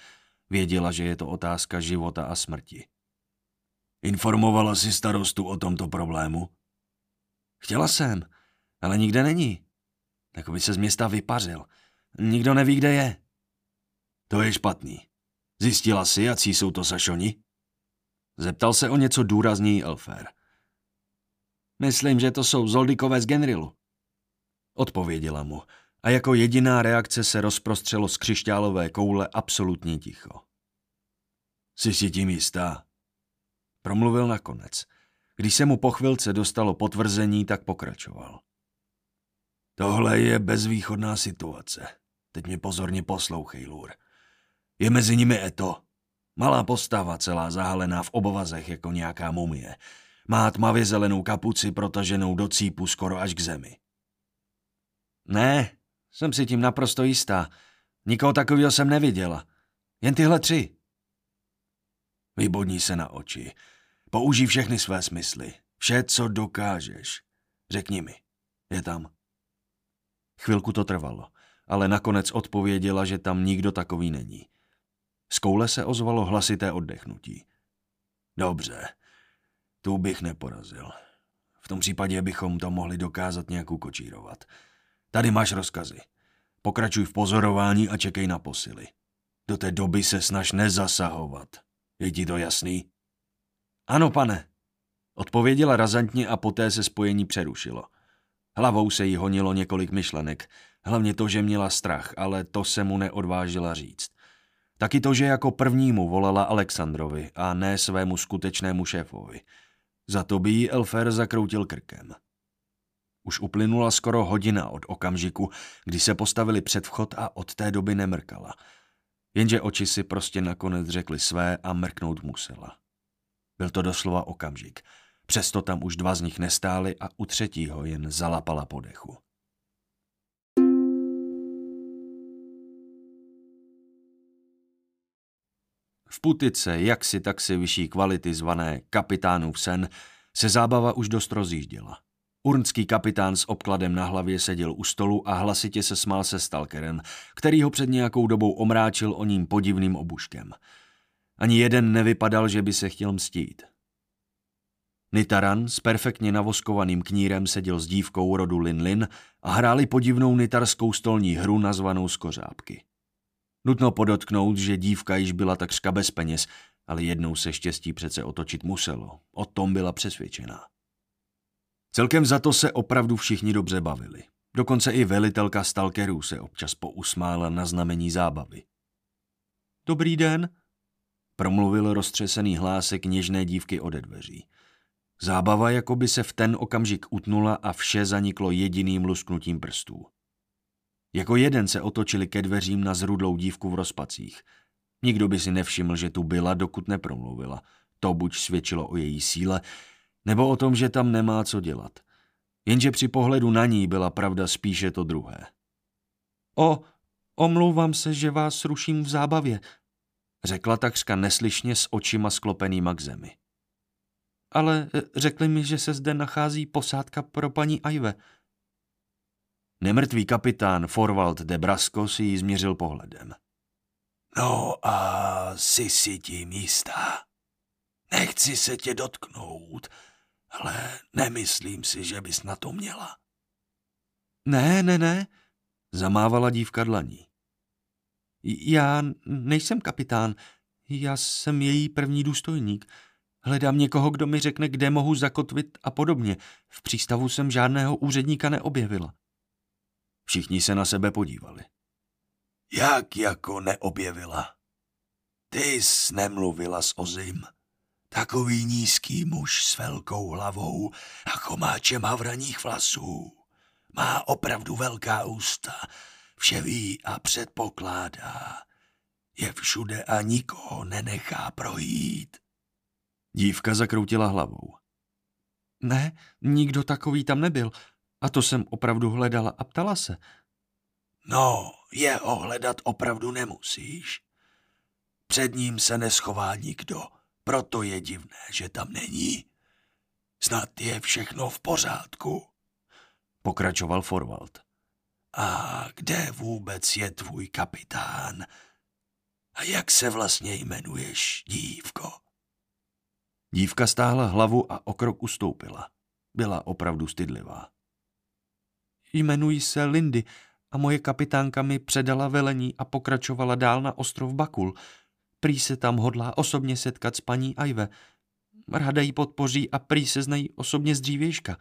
Věděla, že je to otázka života a smrti. Informovala si starostu o tomto problému? Chtěla jsem, ale nikde není. Tak by se z města vypařil. Nikdo neví, kde je. To je špatný. Zjistila si, jaký jsou to sašoni? Zeptal se o něco důrazněji Elfer. Myslím, že to jsou Zoldikové z Genrilu. Odpověděla mu a jako jediná reakce se rozprostřelo z křišťálové koule absolutně ticho. Jsi si tím jistá? Promluvil nakonec. Když se mu po chvilce dostalo potvrzení, tak pokračoval. Tohle je bezvýchodná situace. Teď mě pozorně poslouchej, Lur. Je mezi nimi Eto. Malá postava, celá zahalená v obvazech jako nějaká mumie. Má tmavě zelenou kapuci protaženou do cípu skoro až k zemi. Ne, jsem si tím naprosto jistá. Nikoho takového jsem neviděla. Jen tyhle tři. Vybodní se na oči. Použij všechny své smysly. Vše, co dokážeš. Řekni mi. Je tam. Chvilku to trvalo, ale nakonec odpověděla, že tam nikdo takový není. Z koule se ozvalo hlasité oddechnutí. Dobře, tu bych neporazil. V tom případě bychom to mohli dokázat nějak ukočírovat. Tady máš rozkazy. Pokračuj v pozorování a čekej na posily. Do té doby se snaž nezasahovat. Je ti to jasný? Ano, pane. Odpověděla razantně a poté se spojení přerušilo. Hlavou se jí honilo několik myšlenek, hlavně to, že měla strach, ale to se mu neodvážila říct. Taky to, že jako prvnímu volala Alexandrovi a ne svému skutečnému šéfovi. Za to by jí Elfer zakroutil krkem. Už uplynula skoro hodina od okamžiku, kdy se postavili před vchod a od té doby nemrkala. Jenže oči si prostě nakonec řekly své a mrknout musela. Byl to doslova okamžik. Přesto tam už dva z nich nestáli a u třetího jen zalapala po dechu. V putice, jak si taksi vyšší kvality zvané kapitánův sen, se zábava už dost rozjížděla. Urnský kapitán s obkladem na hlavě seděl u stolu a hlasitě se smál se stalkerem, který ho před nějakou dobou omráčil o ním podivným obuškem. Ani jeden nevypadal, že by se chtěl mstít. Nitaran s perfektně navoskovaným knírem seděl s dívkou rodu Lin Lin a hráli podivnou nitarskou stolní hru nazvanou Skořápky. Nutno podotknout, že dívka již byla takřka bez peněz, ale jednou se štěstí přece otočit muselo. O tom byla přesvědčená. Celkem za to se opravdu všichni dobře bavili. Dokonce i velitelka stalkerů se občas pousmála na znamení zábavy. Dobrý den, promluvil roztřesený hlásek něžné dívky ode dveří. Zábava jako by se v ten okamžik utnula a vše zaniklo jediným lusknutím prstů. Jako jeden se otočili ke dveřím na zrudlou dívku v rozpacích. Nikdo by si nevšiml, že tu byla, dokud nepromluvila. To buď svědčilo o její síle, nebo o tom, že tam nemá co dělat. Jenže při pohledu na ní byla pravda spíše to druhé. O, omlouvám se, že vás ruším v zábavě, řekla takřka neslyšně s očima sklopenýma k zemi. Ale e, řekli mi, že se zde nachází posádka pro paní Ajve. Nemrtvý kapitán Forwald de Brasco si ji změřil pohledem. No a jsi si tím jistá? Nechci se tě dotknout, ale nemyslím si, že bys na to měla. Ne, ne, ne, zamávala dívka dlaní. Já nejsem kapitán, já jsem její první důstojník. Hledám někoho, kdo mi řekne, kde mohu zakotvit a podobně. V přístavu jsem žádného úředníka neobjevila. Všichni se na sebe podívali. Jak jako neobjevila? Ty jsi nemluvila s Ozim. Takový nízký muž s velkou hlavou a komáčem havraních vlasů. Má opravdu velká ústa vše ví a předpokládá. Je všude a nikoho nenechá projít. Dívka zakroutila hlavou. Ne, nikdo takový tam nebyl. A to jsem opravdu hledala a ptala se. No, jeho hledat opravdu nemusíš. Před ním se neschová nikdo, proto je divné, že tam není. Snad je všechno v pořádku. Pokračoval Forwald. A kde vůbec je tvůj kapitán? A jak se vlastně jmenuješ, dívko? Dívka stáhla hlavu a o krok ustoupila. Byla opravdu stydlivá. Jmenuji se Lindy a moje kapitánka mi předala velení a pokračovala dál na ostrov Bakul. Prý se tam hodlá osobně setkat s paní Ajve. Ráda ji podpoří a prý se znají osobně z dřívějška.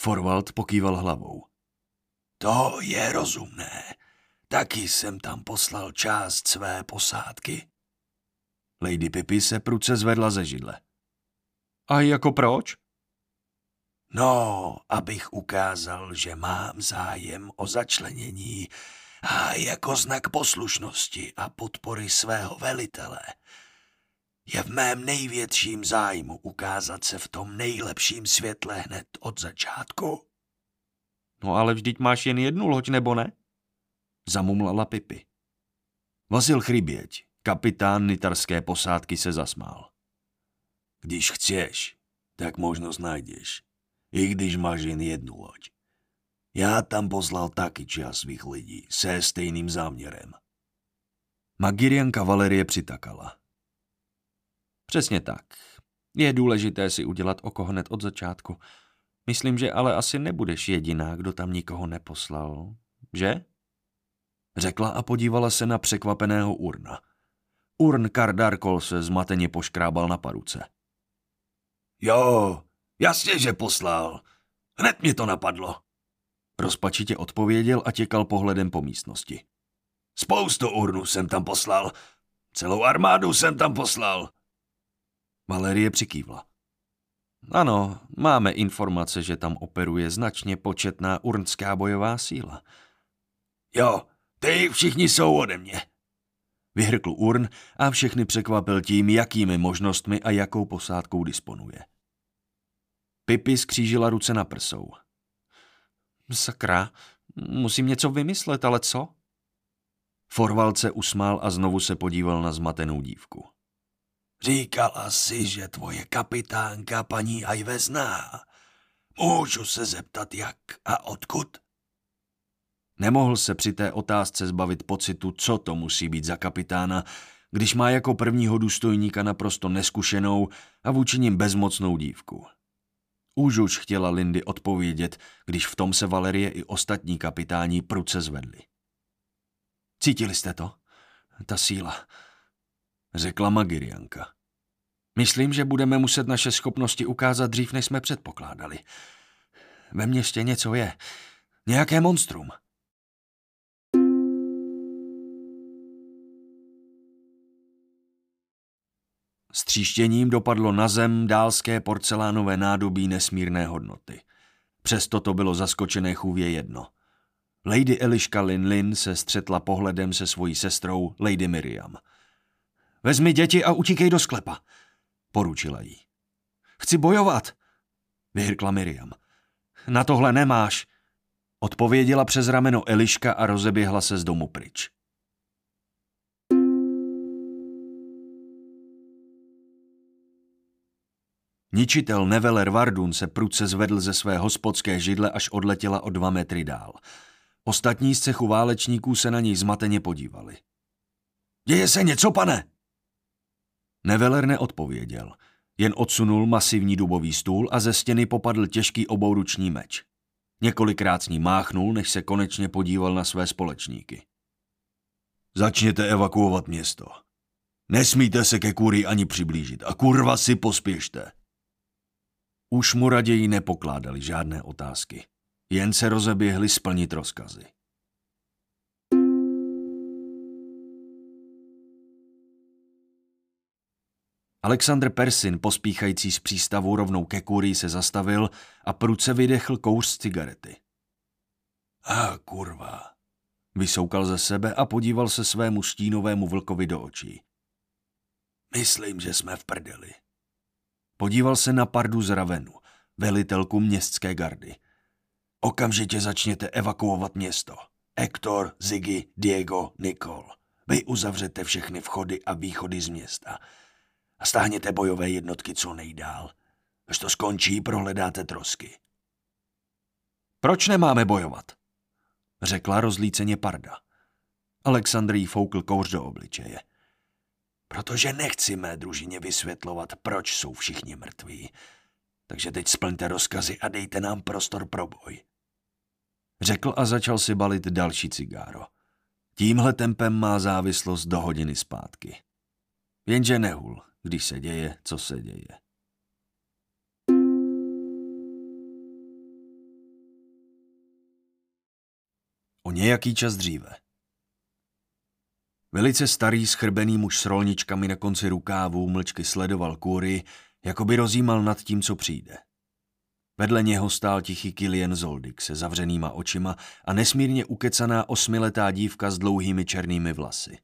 Forwald pokýval hlavou. To je rozumné. Taky jsem tam poslal část své posádky. Lady Pippi se pruce zvedla ze židle. A jako proč? No, abych ukázal, že mám zájem o začlenění a jako znak poslušnosti a podpory svého velitele. Je v mém největším zájmu ukázat se v tom nejlepším světle hned od začátku. No ale vždyť máš jen jednu loď, nebo ne? Zamumlala Pipi. Vasil Chryběť, kapitán nitarské posádky, se zasmál. Když chceš, tak možnost najdeš, i když máš jen jednu loď. Já tam poslal taky čas svých lidí se stejným záměrem. Magirian kavalerie přitakala. Přesně tak. Je důležité si udělat oko hned od začátku. Myslím, že ale asi nebudeš jediná, kdo tam nikoho neposlal. Že? Řekla a podívala se na překvapeného Urna. Urn Kardarkol se zmateně poškrábal na paruce. Jo, jasně, že poslal. Hned mě to napadlo. Rozpačitě odpověděl a těkal pohledem po místnosti. Spoustu urnů jsem tam poslal. Celou armádu jsem tam poslal. Valerie přikývla. Ano, máme informace, že tam operuje značně početná urnská bojová síla. Jo, ty všichni jsou ode mě. Vyhrkl Urn a všechny překvapil tím, jakými možnostmi a jakou posádkou disponuje. Pipi skřížila ruce na prsou. Sakra, musím něco vymyslet, ale co? Forval se usmál a znovu se podíval na zmatenou dívku. Říkala si, že tvoje kapitánka paní Ajve zná. Můžu se zeptat jak a odkud? Nemohl se při té otázce zbavit pocitu, co to musí být za kapitána, když má jako prvního důstojníka naprosto neskušenou a vůči ním bezmocnou dívku. Už už chtěla Lindy odpovědět, když v tom se Valerie i ostatní kapitáni pruce zvedli. Cítili jste to? Ta síla, řekla Magirianka. Myslím, že budeme muset naše schopnosti ukázat dřív, než jsme předpokládali. Ve městě něco je. Nějaké monstrum. S tříštěním dopadlo na zem dálské porcelánové nádobí nesmírné hodnoty. Přesto to bylo zaskočené chůvě jedno. Lady Eliška Lin Lin se střetla pohledem se svojí sestrou Lady Miriam. Vezmi děti a utíkej do sklepa, poručila jí. Chci bojovat, vyhrkla Miriam. Na tohle nemáš, odpověděla přes rameno Eliška a rozeběhla se z domu pryč. Ničitel Neveler Vardun se prudce zvedl ze své hospodské židle, až odletěla o dva metry dál. Ostatní z cechu válečníků se na něj zmateně podívali. Děje se něco, pane? Neveler neodpověděl, jen odsunul masivní dubový stůl a ze stěny popadl těžký obouruční meč. Několikrát s ním máchnul, než se konečně podíval na své společníky. Začněte evakuovat město. Nesmíte se ke kůry ani přiblížit a kurva si pospěšte. Už mu raději nepokládali žádné otázky. Jen se rozeběhli splnit rozkazy. Alexandr Persin, pospíchající z přístavu rovnou ke kurii, se zastavil a pruce vydechl kouř z cigarety. A kurva, Vysoukal ze sebe a podíval se svému stínovému vlkovi do očí. Myslím, že jsme v prdeli. Podíval se na Pardu z Ravenu, velitelku městské gardy. Okamžitě začněte evakuovat město. Hector, Ziggy, Diego, Nicole. Vy uzavřete všechny vchody a východy z města. A stáhněte bojové jednotky co nejdál. Až to skončí, prohledáte trosky. Proč nemáme bojovat? Řekla rozlíceně Parda. Alexandr jí foukl kouř do obličeje. Protože nechci mé družině vysvětlovat, proč jsou všichni mrtví. Takže teď splňte rozkazy a dejte nám prostor pro boj. Řekl a začal si balit další cigáro. Tímhle tempem má závislost do hodiny zpátky. Jenže nehul, když se děje, co se děje. O nějaký čas dříve. Velice starý, schrbený muž s rolničkami na konci rukávů mlčky sledoval kůry, jako by rozjímal nad tím, co přijde. Vedle něho stál tichý Kilian Zoldik se zavřenýma očima a nesmírně ukecaná osmiletá dívka s dlouhými černými vlasy.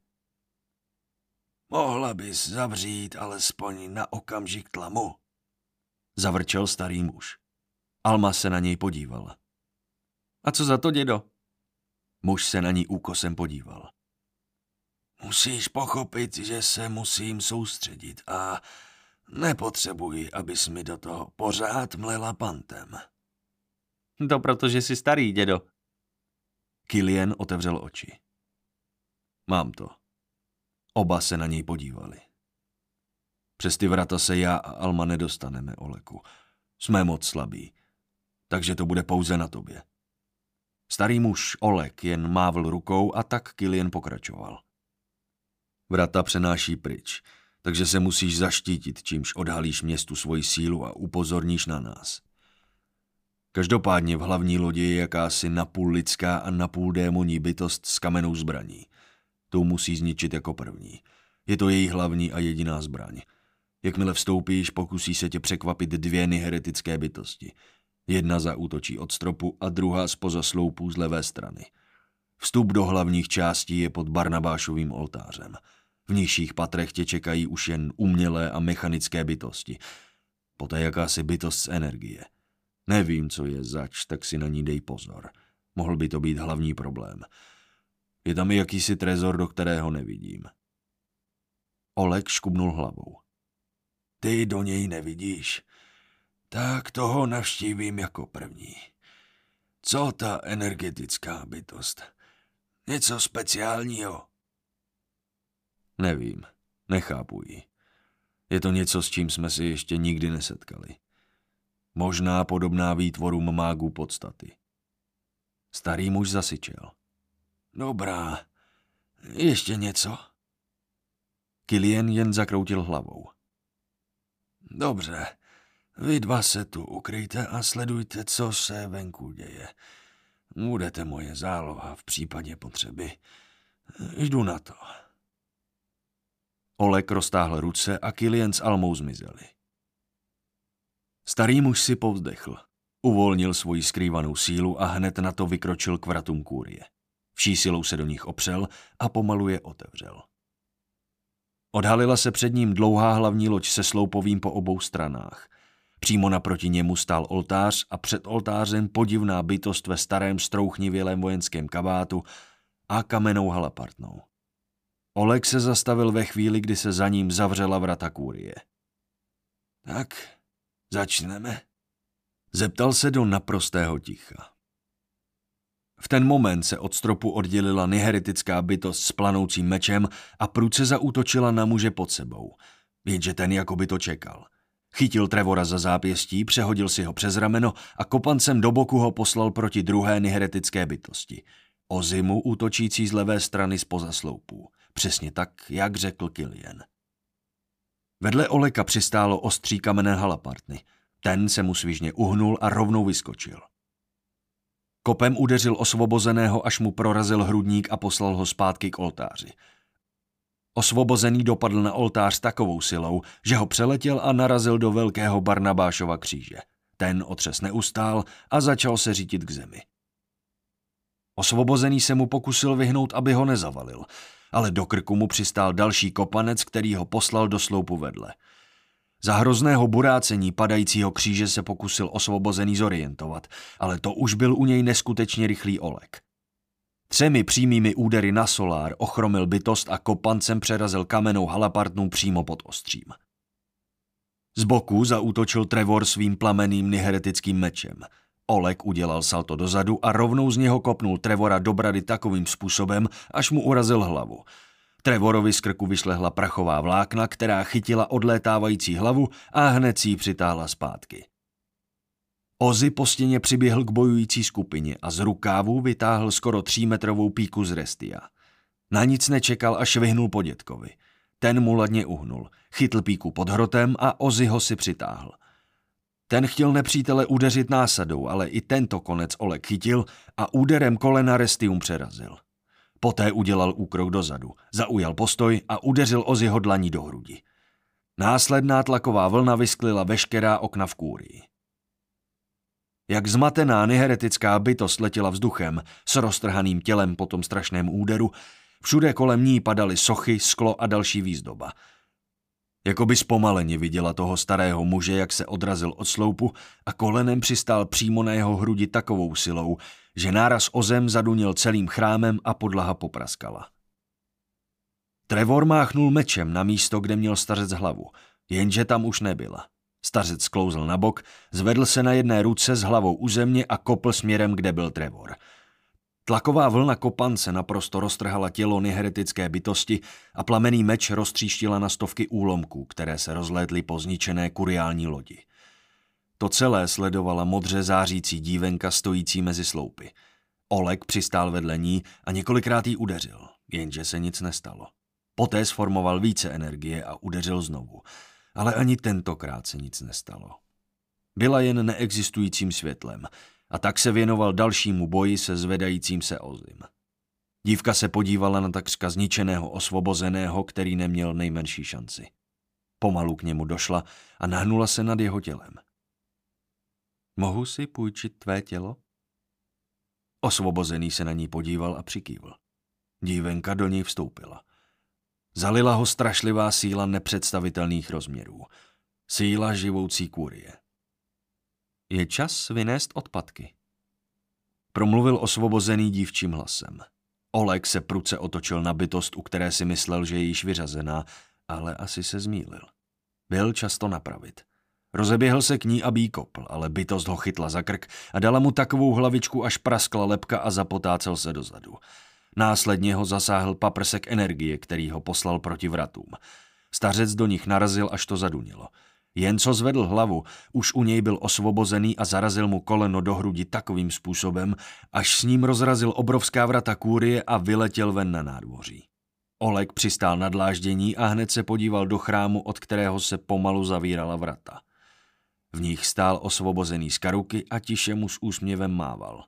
Mohla bys zavřít alespoň na okamžik tlamu, zavrčel starý muž. Alma se na něj podívala. A co za to, dědo? Muž se na ní úkosem podíval. Musíš pochopit, že se musím soustředit a nepotřebuji, abys mi do toho pořád mlela pantem. To protože jsi starý, dědo. Kilian otevřel oči. Mám to. Oba se na něj podívali. Přes ty vrata se já a Alma nedostaneme, Oleku. Jsme moc slabí. Takže to bude pouze na tobě. Starý muž Olek jen mávl rukou a tak Kilian pokračoval. Vrata přenáší pryč, takže se musíš zaštítit, čímž odhalíš městu svoji sílu a upozorníš na nás. Každopádně v hlavní lodi je jakási napůl lidská a napůl démoní bytost s kamenou zbraní. Tu musí zničit jako první. Je to její hlavní a jediná zbraň. Jakmile vstoupíš, pokusí se tě překvapit dvě heretické bytosti. Jedna zaútočí od stropu a druhá spoza sloupů z levé strany. Vstup do hlavních částí je pod Barnabášovým oltářem – v nižších patrech tě čekají už jen umělé a mechanické bytosti. Poté jakási bytost z energie. Nevím, co je zač, tak si na ní dej pozor. Mohl by to být hlavní problém. Je tam i jakýsi trezor, do kterého nevidím. Olek škubnul hlavou. Ty do něj nevidíš. Tak toho navštívím jako první. Co ta energetická bytost? Něco speciálního? Nevím, nechápu ji. Je to něco, s čím jsme si ještě nikdy nesetkali. Možná podobná výtvorům mágů podstaty. Starý muž zasyčel. Dobrá, ještě něco? Kilien jen zakroutil hlavou. Dobře, vy dva se tu ukryjte a sledujte, co se venku děje. Budete moje záloha v případě potřeby. Jdu na to. Olek roztáhl ruce a Kilian s Almou zmizeli. Starý muž si povzdechl. Uvolnil svoji skrývanou sílu a hned na to vykročil k vratům kůrie. Vší silou se do nich opřel a pomalu je otevřel. Odhalila se před ním dlouhá hlavní loď se sloupovým po obou stranách. Přímo naproti němu stál oltář a před oltářem podivná bytost ve starém strouchnivělém vojenském kabátu a kamenou halapartnou. Oleg se zastavil ve chvíli, kdy se za ním zavřela vrata kůrie. Tak, začneme. Zeptal se do naprostého ticha. V ten moment se od stropu oddělila niheretická bytost s planoucím mečem a průce zaútočila na muže pod sebou. Jenže ten jako by to čekal. Chytil Trevora za zápěstí, přehodil si ho přes rameno a kopancem do boku ho poslal proti druhé niheretické bytosti. O zimu útočící z levé strany spoza sloupů. Přesně tak, jak řekl Kilian. Vedle Oleka přistálo ostří kamenné halapartny. Ten se mu svižně uhnul a rovnou vyskočil. Kopem udeřil osvobozeného, až mu prorazil hrudník a poslal ho zpátky k oltáři. Osvobozený dopadl na oltář takovou silou, že ho přeletěl a narazil do velkého Barnabášova kříže. Ten otřes neustál a začal se řítit k zemi. Osvobozený se mu pokusil vyhnout, aby ho nezavalil, ale do krku mu přistál další kopanec, který ho poslal do sloupu vedle. Za hrozného burácení padajícího kříže se pokusil osvobozený zorientovat, ale to už byl u něj neskutečně rychlý olek. Třemi přímými údery na solár ochromil bytost a kopancem přerazil kamenou halapartnou přímo pod ostřím. Z boku zaútočil Trevor svým plameným niheretickým mečem. Olek udělal salto dozadu a rovnou z něho kopnul Trevora do brady takovým způsobem, až mu urazil hlavu. Trevorovi z krku vyšlehla prachová vlákna, která chytila odlétávající hlavu a hned si ji přitáhla zpátky. Ozy po stěně přiběhl k bojující skupině a z rukávu vytáhl skoro třímetrovou píku z Restia. Na nic nečekal a švihnul po dětkovi. Ten mu ladně uhnul, chytl píku pod hrotem a Ozy ho si přitáhl. Ten chtěl nepřítele udeřit násadou, ale i tento konec Olek chytil a úderem kolena Restium přerazil. Poté udělal úkrok dozadu, zaujal postoj a udeřil Ozyho dlaní do hrudi. Následná tlaková vlna vysklila veškerá okna v kůrii. Jak zmatená neheretická bytost letěla vzduchem s roztrhaným tělem po tom strašném úderu, všude kolem ní padaly sochy, sklo a další výzdoba. Jakoby zpomaleně viděla toho starého muže, jak se odrazil od sloupu a kolenem přistál přímo na jeho hrudi takovou silou, že náraz o zem zadunil celým chrámem a podlaha popraskala. Trevor máchnul mečem na místo, kde měl stařec hlavu, jenže tam už nebyla. Stařec sklouzl na bok, zvedl se na jedné ruce s hlavou u země a kopl směrem, kde byl Trevor. Tlaková vlna kopance naprosto roztrhala tělo neheretické bytosti a plamený meč roztříštila na stovky úlomků, které se rozlétly po zničené kuriální lodi. To celé sledovala modře zářící dívenka stojící mezi sloupy. Olek přistál vedle ní a několikrát jí udeřil, jenže se nic nestalo. Poté sformoval více energie a udeřil znovu – ale ani tentokrát se nic nestalo. Byla jen neexistujícím světlem a tak se věnoval dalšímu boji se zvedajícím se ozim. Dívka se podívala na takřka zničeného osvobozeného, který neměl nejmenší šanci. Pomalu k němu došla a nahnula se nad jeho tělem. Mohu si půjčit tvé tělo? Osvobozený se na ní podíval a přikývl. Dívenka do něj vstoupila. Zalila ho strašlivá síla nepředstavitelných rozměrů. Síla živoucí kurie. Je čas vynést odpadky. Promluvil osvobozený dívčím hlasem. Oleg se pruce otočil na bytost, u které si myslel, že je již vyřazená, ale asi se zmílil. Byl často napravit. Rozeběhl se k ní, aby jí kopl, ale bytost ho chytla za krk a dala mu takovou hlavičku, až praskla lepka a zapotácel se dozadu. Následně ho zasáhl paprsek energie, který ho poslal proti vratům. Stařec do nich narazil, až to zadunilo. Jen co zvedl hlavu, už u něj byl osvobozený a zarazil mu koleno do hrudi takovým způsobem, až s ním rozrazil obrovská vrata kůrie a vyletěl ven na nádvoří. Oleg přistál na dláždění a hned se podíval do chrámu, od kterého se pomalu zavírala vrata. V nich stál osvobozený z karuky a tiše mu s úsměvem mával.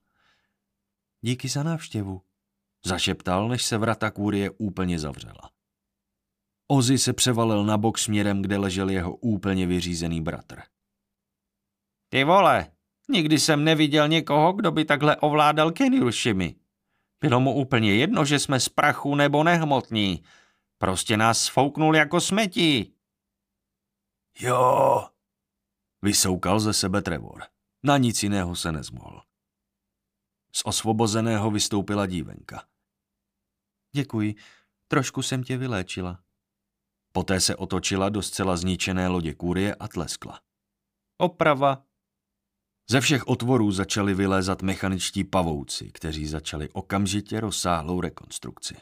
Díky za návštěvu, Zašeptal, než se vrata kůrie úplně zavřela. Ozy se převalil na bok směrem, kde ležel jeho úplně vyřízený bratr. Ty vole, nikdy jsem neviděl někoho, kdo by takhle ovládal Kenirshimi. Bylo mu úplně jedno, že jsme z prachu nebo nehmotní. Prostě nás sfouknul jako smetí. Jo, vysoukal ze sebe Trevor. Na nic jiného se nezmohl. Z osvobozeného vystoupila dívenka. Děkuji, trošku jsem tě vyléčila. Poté se otočila do zcela zničené lodě kůrie a tleskla. Oprava. Ze všech otvorů začali vylézat mechaničtí pavouci, kteří začali okamžitě rozsáhlou rekonstrukci.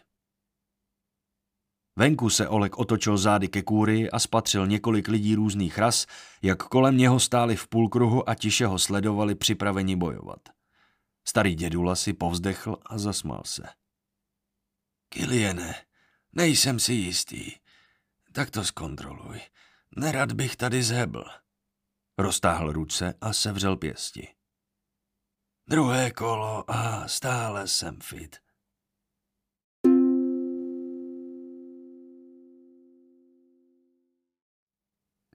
Venku se Olek otočil zády ke kůry a spatřil několik lidí různých ras, jak kolem něho stáli v půlkruhu a tiše ho sledovali připraveni bojovat. Starý dědula si povzdechl a zasmál se. Kiliene, nejsem si jistý. Tak to zkontroluj. Nerad bych tady zhebl. Roztáhl ruce a sevřel pěsti. Druhé kolo a stále jsem fit.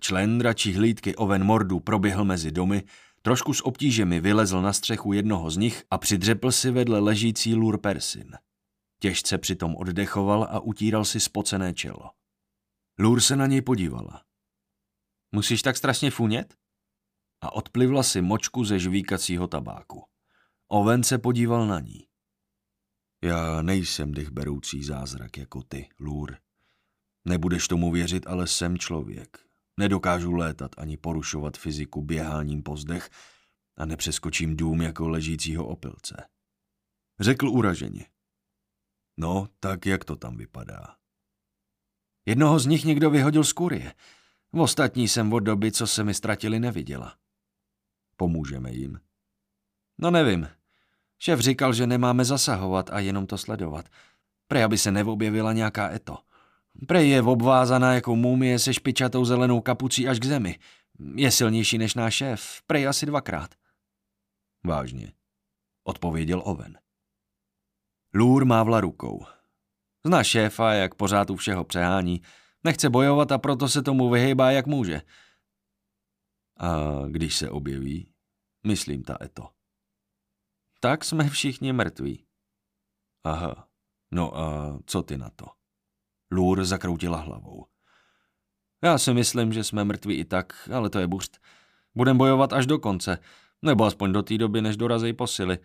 Člen dračí hlídky Oven Mordu proběhl mezi domy, Trošku s obtížemi vylezl na střechu jednoho z nich a přidřepl si vedle ležící Lur Persin. Těžce přitom oddechoval a utíral si spocené čelo. Lur se na něj podívala. Musíš tak strašně funět? A odplivla si močku ze žvíkacího tabáku. Oven se podíval na ní. Já nejsem dechberoucí zázrak jako ty, Lur. Nebudeš tomu věřit, ale jsem člověk. Nedokážu létat ani porušovat fyziku běháním po zdech a nepřeskočím dům jako ležícího opilce. Řekl uraženě. No, tak jak to tam vypadá? Jednoho z nich někdo vyhodil z kurie. V ostatní jsem od doby, co se mi ztratili, neviděla. Pomůžeme jim? No nevím. Šéf říkal, že nemáme zasahovat a jenom to sledovat. Prej, aby se neobjevila nějaká eto. Prej je obvázaná jako mumie se špičatou zelenou kapucí až k zemi. Je silnější než náš šéf. Prej asi dvakrát. Vážně, odpověděl Oven. Lůr mávla rukou. Zná šéfa, jak pořád u všeho přehání. Nechce bojovat a proto se tomu vyhýbá, jak může. A když se objeví, myslím ta Eto. Tak jsme všichni mrtví. Aha, no a co ty na to? Lůr zakroutila hlavou. Já si myslím, že jsme mrtví i tak, ale to je buřt. Budem bojovat až do konce, nebo aspoň do té doby, než dorazej posily.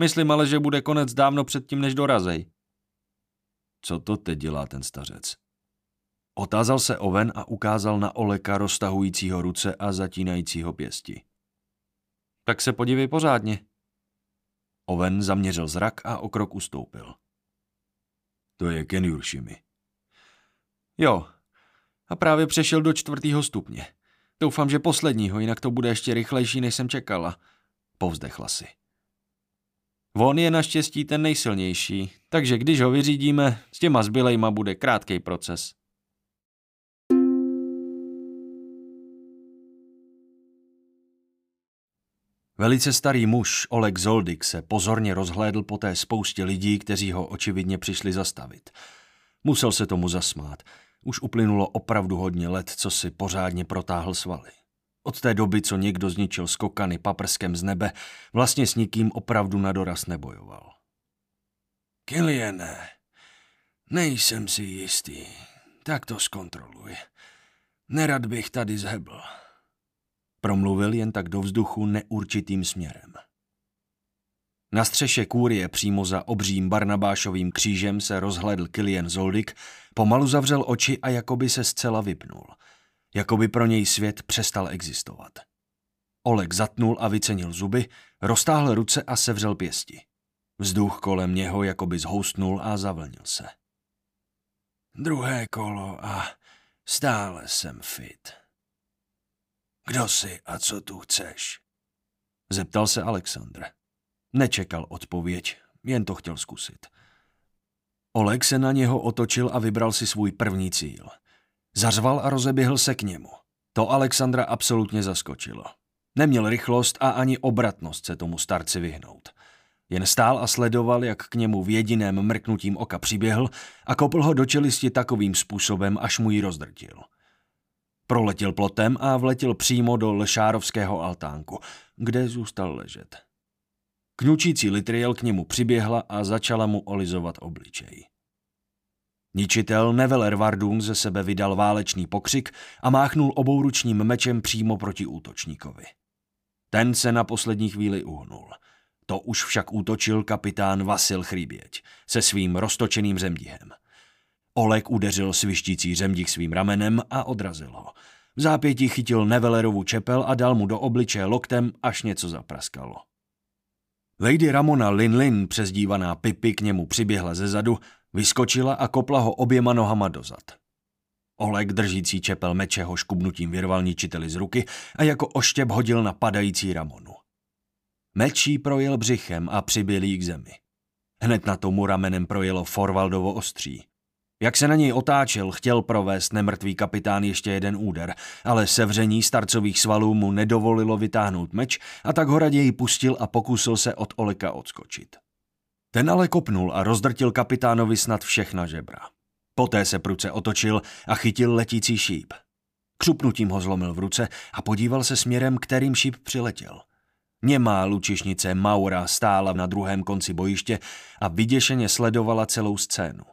Myslím ale, že bude konec dávno předtím, než dorazej. Co to teď dělá ten stařec? Otázal se Oven a ukázal na Oleka roztahujícího ruce a zatínajícího pěsti. Tak se podívej pořádně. Oven zaměřil zrak a o krok ustoupil. To je Ken Juršimi. Jo, a právě přešel do čtvrtého stupně. Doufám, že posledního, jinak to bude ještě rychlejší, než jsem čekala. Povzdechla si. On je naštěstí ten nejsilnější, takže když ho vyřídíme, s těma zbylejma bude krátký proces. Velice starý muž Oleg Zoldik se pozorně rozhlédl po té spoustě lidí, kteří ho očividně přišli zastavit. Musel se tomu zasmát. Už uplynulo opravdu hodně let, co si pořádně protáhl svaly. Od té doby, co někdo zničil skokany paprskem z nebe, vlastně s nikým opravdu na doraz nebojoval. Kiliene, nejsem si jistý. Tak to zkontroluj. Nerad bych tady zhebl. Promluvil jen tak do vzduchu neurčitým směrem. Na střeše kůrie přímo za obřím Barnabášovým křížem se rozhledl Kilian Zoldik, pomalu zavřel oči a jakoby se zcela vypnul – jako by pro něj svět přestal existovat. Oleg zatnul a vycenil zuby, roztáhl ruce a sevřel pěsti. Vzduch kolem něho jakoby zhoustnul a zavlnil se. Druhé kolo a stále jsem fit. Kdo jsi a co tu chceš? Zeptal se Alexandr. Nečekal odpověď, jen to chtěl zkusit. Oleg se na něho otočil a vybral si svůj první cíl – Zařval a rozeběhl se k němu. To Alexandra absolutně zaskočilo. Neměl rychlost a ani obratnost se tomu starci vyhnout. Jen stál a sledoval, jak k němu v jediném mrknutím oka přiběhl a kopl ho do čelisti takovým způsobem, až mu ji rozdrtil. Proletěl plotem a vletěl přímo do lešárovského altánku, kde zůstal ležet. Kňučící litriel k němu přiběhla a začala mu olizovat obličej. Ničitel Neveler Vardun ze sebe vydal válečný pokřik a máchnul obouručním mečem přímo proti útočníkovi. Ten se na poslední chvíli uhnul. To už však útočil kapitán Vasil Chrýběť se svým roztočeným zemdihem. Olek udeřil svištící zemdich svým ramenem a odrazil ho. V zápěti chytil Nevelerovu čepel a dal mu do obličeje loktem, až něco zapraskalo. Lady Ramona Lin Lin, přezdívaná Pipy, k němu přiběhla ze zadu Vyskočila a kopla ho oběma nohama dozad. Oleg, držící čepel meče, ho škubnutím vyrval ničiteli z ruky a jako oštěp hodil na padající Ramonu. Mečí projel břichem a přibyl jí k zemi. Hned na tomu ramenem projelo Forvaldovo ostří. Jak se na něj otáčel, chtěl provést nemrtvý kapitán ještě jeden úder, ale sevření starcových svalů mu nedovolilo vytáhnout meč a tak ho raději pustil a pokusil se od Oleka odskočit. Ten ale kopnul a rozdrtil kapitánovi snad všechna žebra. Poté se pruce otočil a chytil letící šíp. Křupnutím ho zlomil v ruce a podíval se směrem, kterým šíp přiletěl. Němá lučišnice Maura stála na druhém konci bojiště a vyděšeně sledovala celou scénu.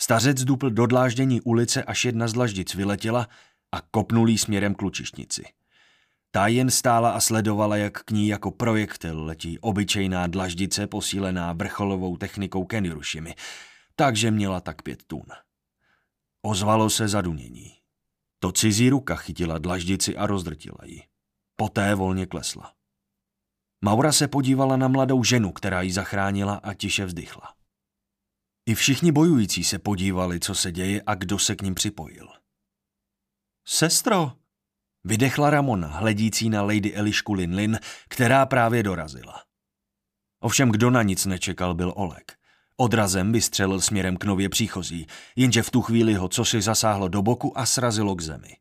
Stařec dupl do dláždění ulice, až jedna z dlaždic vyletěla a kopnul jí směrem k lučišnici. Ta jen stála a sledovala, jak k ní jako projektil letí obyčejná dlaždice posílená vrcholovou technikou Kenirushimy, takže měla tak pět tun. Ozvalo se zadunění. To cizí ruka chytila dlaždici a rozdrtila ji. Poté volně klesla. Maura se podívala na mladou ženu, která ji zachránila a tiše vzdychla. I všichni bojující se podívali, co se děje a kdo se k ním připojil. Sestro, vydechla Ramona, hledící na Lady Elišku Linlin, která právě dorazila. Ovšem kdo na nic nečekal, byl Olek. Odrazem vystřelil směrem k nově příchozí, jenže v tu chvíli ho cosi zasáhlo do boku a srazilo k zemi.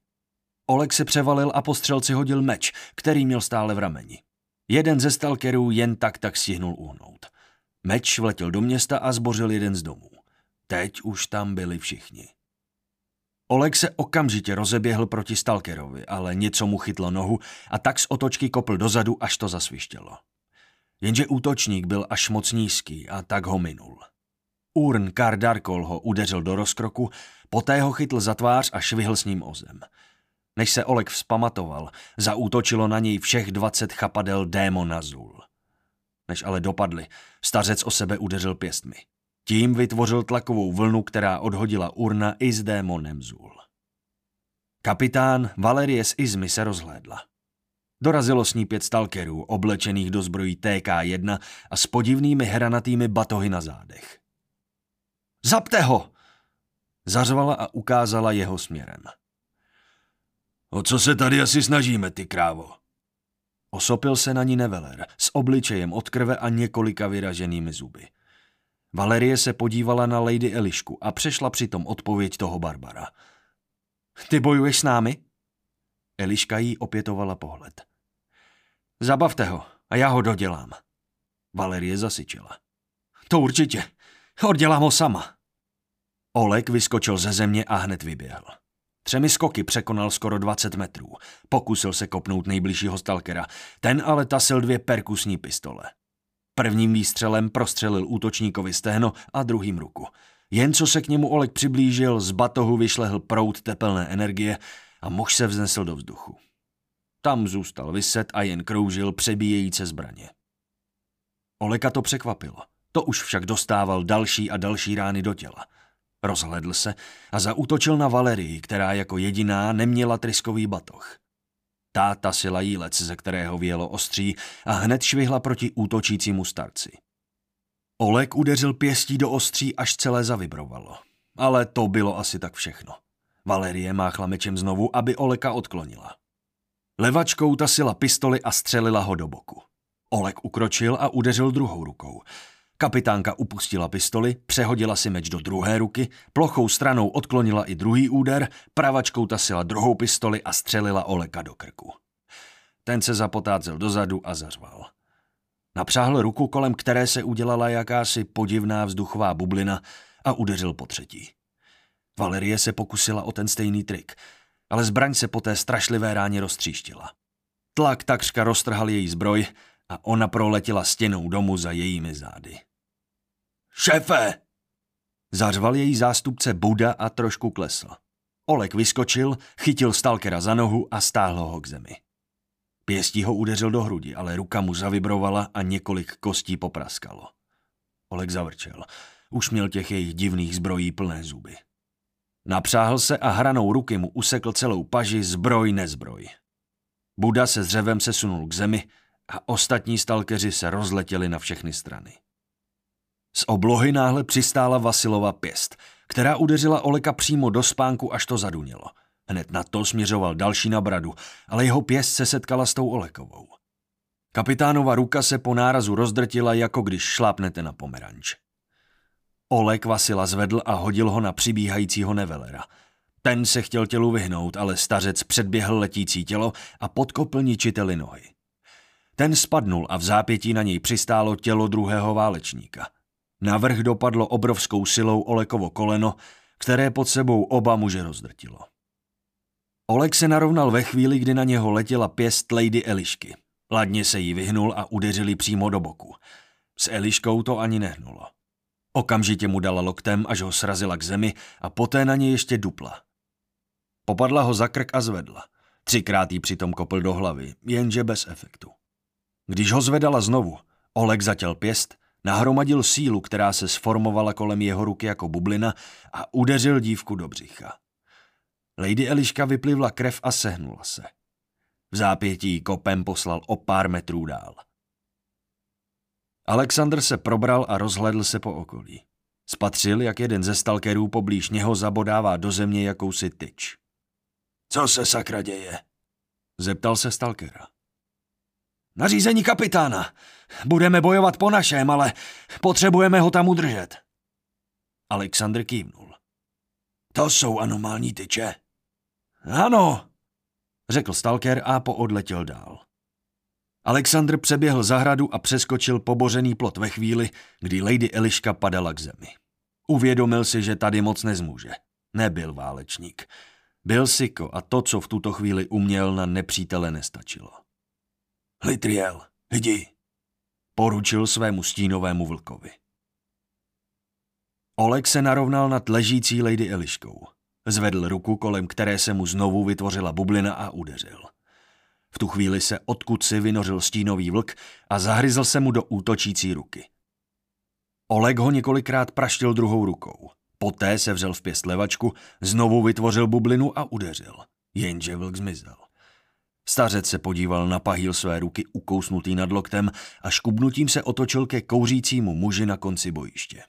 Olek se převalil a po střelci hodil meč, který měl stále v rameni. Jeden ze stalkerů jen tak tak stihnul uhnout. Meč vletěl do města a zbořil jeden z domů. Teď už tam byli všichni. Oleg se okamžitě rozeběhl proti Stalkerovi, ale něco mu chytlo nohu a tak z otočky kopl dozadu, až to zasvištělo. Jenže útočník byl až moc nízký a tak ho minul. Urn Kardarkol ho udeřil do rozkroku, poté ho chytl za tvář a švihl s ním o zem. Než se Oleg vzpamatoval, zaútočilo na něj všech dvacet chapadel démona Zul. Než ale dopadli, stařec o sebe udeřil pěstmi. Tím vytvořil tlakovou vlnu, která odhodila Urna i s démonem Zul. Kapitán Valerie z Izmy se rozhlédla. Dorazilo s ní pět stalkerů, oblečených do zbrojí TK-1 a s podivnými hranatými batohy na zádech. Zapte ho! Zařvala a ukázala jeho směrem. O co se tady asi snažíme, ty krávo? Osopil se na ní Neveler s obličejem od krve a několika vyraženými zuby. Valerie se podívala na Lady Elišku a přešla přitom odpověď toho Barbara. Ty bojuješ s námi? Eliška jí opětovala pohled. Zabavte ho a já ho dodělám. Valerie zasyčela. To určitě. Oddělám ho sama. Olek vyskočil ze země a hned vyběhl. Třemi skoky překonal skoro 20 metrů. Pokusil se kopnout nejbližšího stalkera. Ten ale tasil dvě perkusní pistole. Prvním výstřelem prostřelil útočníkovi stehno a druhým ruku. Jen co se k němu Olek přiblížil, z batohu vyšlehl prout tepelné energie a muž se vznesl do vzduchu. Tam zůstal vyset a jen kroužil přebíjejíce zbraně. Oleka to překvapilo. To už však dostával další a další rány do těla. Rozhledl se a zaútočil na Valerii, která jako jediná neměla tryskový batoh. Ta tasila jílec, ze kterého vělo ostří a hned švihla proti útočícímu starci. Olek udeřil pěstí do ostří, až celé zavibrovalo. Ale to bylo asi tak všechno. Valerie máchla mečem znovu, aby Oleka odklonila. Levačkou tasila pistoli a střelila ho do boku. Olek ukročil a udeřil druhou rukou. Kapitánka upustila pistoli, přehodila si meč do druhé ruky, plochou stranou odklonila i druhý úder, pravačkou tasila druhou pistoli a střelila Oleka do krku. Ten se zapotácel dozadu a zařval. Napřáhl ruku, kolem které se udělala jakási podivná vzduchová bublina a udeřil po třetí. Valerie se pokusila o ten stejný trik, ale zbraň se po té strašlivé ráně roztříštila. Tlak takřka roztrhal její zbroj a ona proletěla stěnou domu za jejími zády. Šéfe! Zařval její zástupce Buda a trošku klesl. Olek vyskočil, chytil stalkera za nohu a stáhl ho k zemi. Pěstí ho udeřil do hrudi, ale ruka mu zavibrovala a několik kostí popraskalo. Olek zavrčel. Už měl těch jejich divných zbrojí plné zuby. Napřáhl se a hranou ruky mu usekl celou paži zbroj nezbroj. Buda se zřevem sesunul k zemi a ostatní stalkeři se rozletěli na všechny strany. Z oblohy náhle přistála Vasilova pěst, která udeřila Oleka přímo do spánku, až to zadunělo. Hned na to směřoval další na bradu, ale jeho pěst se setkala s tou Olekovou. Kapitánova ruka se po nárazu rozdrtila, jako když šlápnete na pomeranč. Olek Vasila zvedl a hodil ho na přibíhajícího Nevelera. Ten se chtěl tělu vyhnout, ale stařec předběhl letící tělo a podkopl ničiteli nohy. Ten spadnul a v zápětí na něj přistálo tělo druhého válečníka. Navrh dopadlo obrovskou silou Olekovo koleno, které pod sebou oba muže rozdrtilo. Olek se narovnal ve chvíli, kdy na něho letěla pěst Lady Elišky. Ladně se jí vyhnul a udeřili přímo do boku. S Eliškou to ani nehnulo. Okamžitě mu dala loktem, až ho srazila k zemi a poté na ně ještě dupla. Popadla ho za krk a zvedla. Třikrát jí přitom kopl do hlavy, jenže bez efektu. Když ho zvedala znovu, Oleg zatěl pěst, nahromadil sílu, která se sformovala kolem jeho ruky jako bublina a udeřil dívku do břicha. Lady Eliška vyplivla krev a sehnula se. V zápětí kopem poslal o pár metrů dál. Alexander se probral a rozhledl se po okolí. Spatřil, jak jeden ze stalkerů poblíž něho zabodává do země jakousi tyč. Co se sakra děje? Zeptal se stalkera. Nařízení kapitána. Budeme bojovat po našem, ale potřebujeme ho tam udržet. Alexander kývnul. To jsou anomální tyče. Ano, řekl stalker a poodletěl dál. Alexandr přeběhl zahradu a přeskočil pobořený plot ve chvíli, kdy Lady Eliška padala k zemi. Uvědomil si, že tady moc nezmůže. Nebyl válečník. Byl Siko a to, co v tuto chvíli uměl, na nepřítele nestačilo. Litriel, jdi, poručil svému stínovému vlkovi. Oleg se narovnal nad ležící Lady Eliškou. Zvedl ruku, kolem které se mu znovu vytvořila bublina a udeřil. V tu chvíli se odkud si vynořil stínový vlk a zahryzl se mu do útočící ruky. Oleg ho několikrát praštil druhou rukou. Poté se vzal v pěst levačku, znovu vytvořil bublinu a udeřil. Jenže vlk zmizel. Stařec se podíval na pahýl své ruky ukousnutý nad loktem a škubnutím se otočil ke kouřícímu muži na konci bojiště.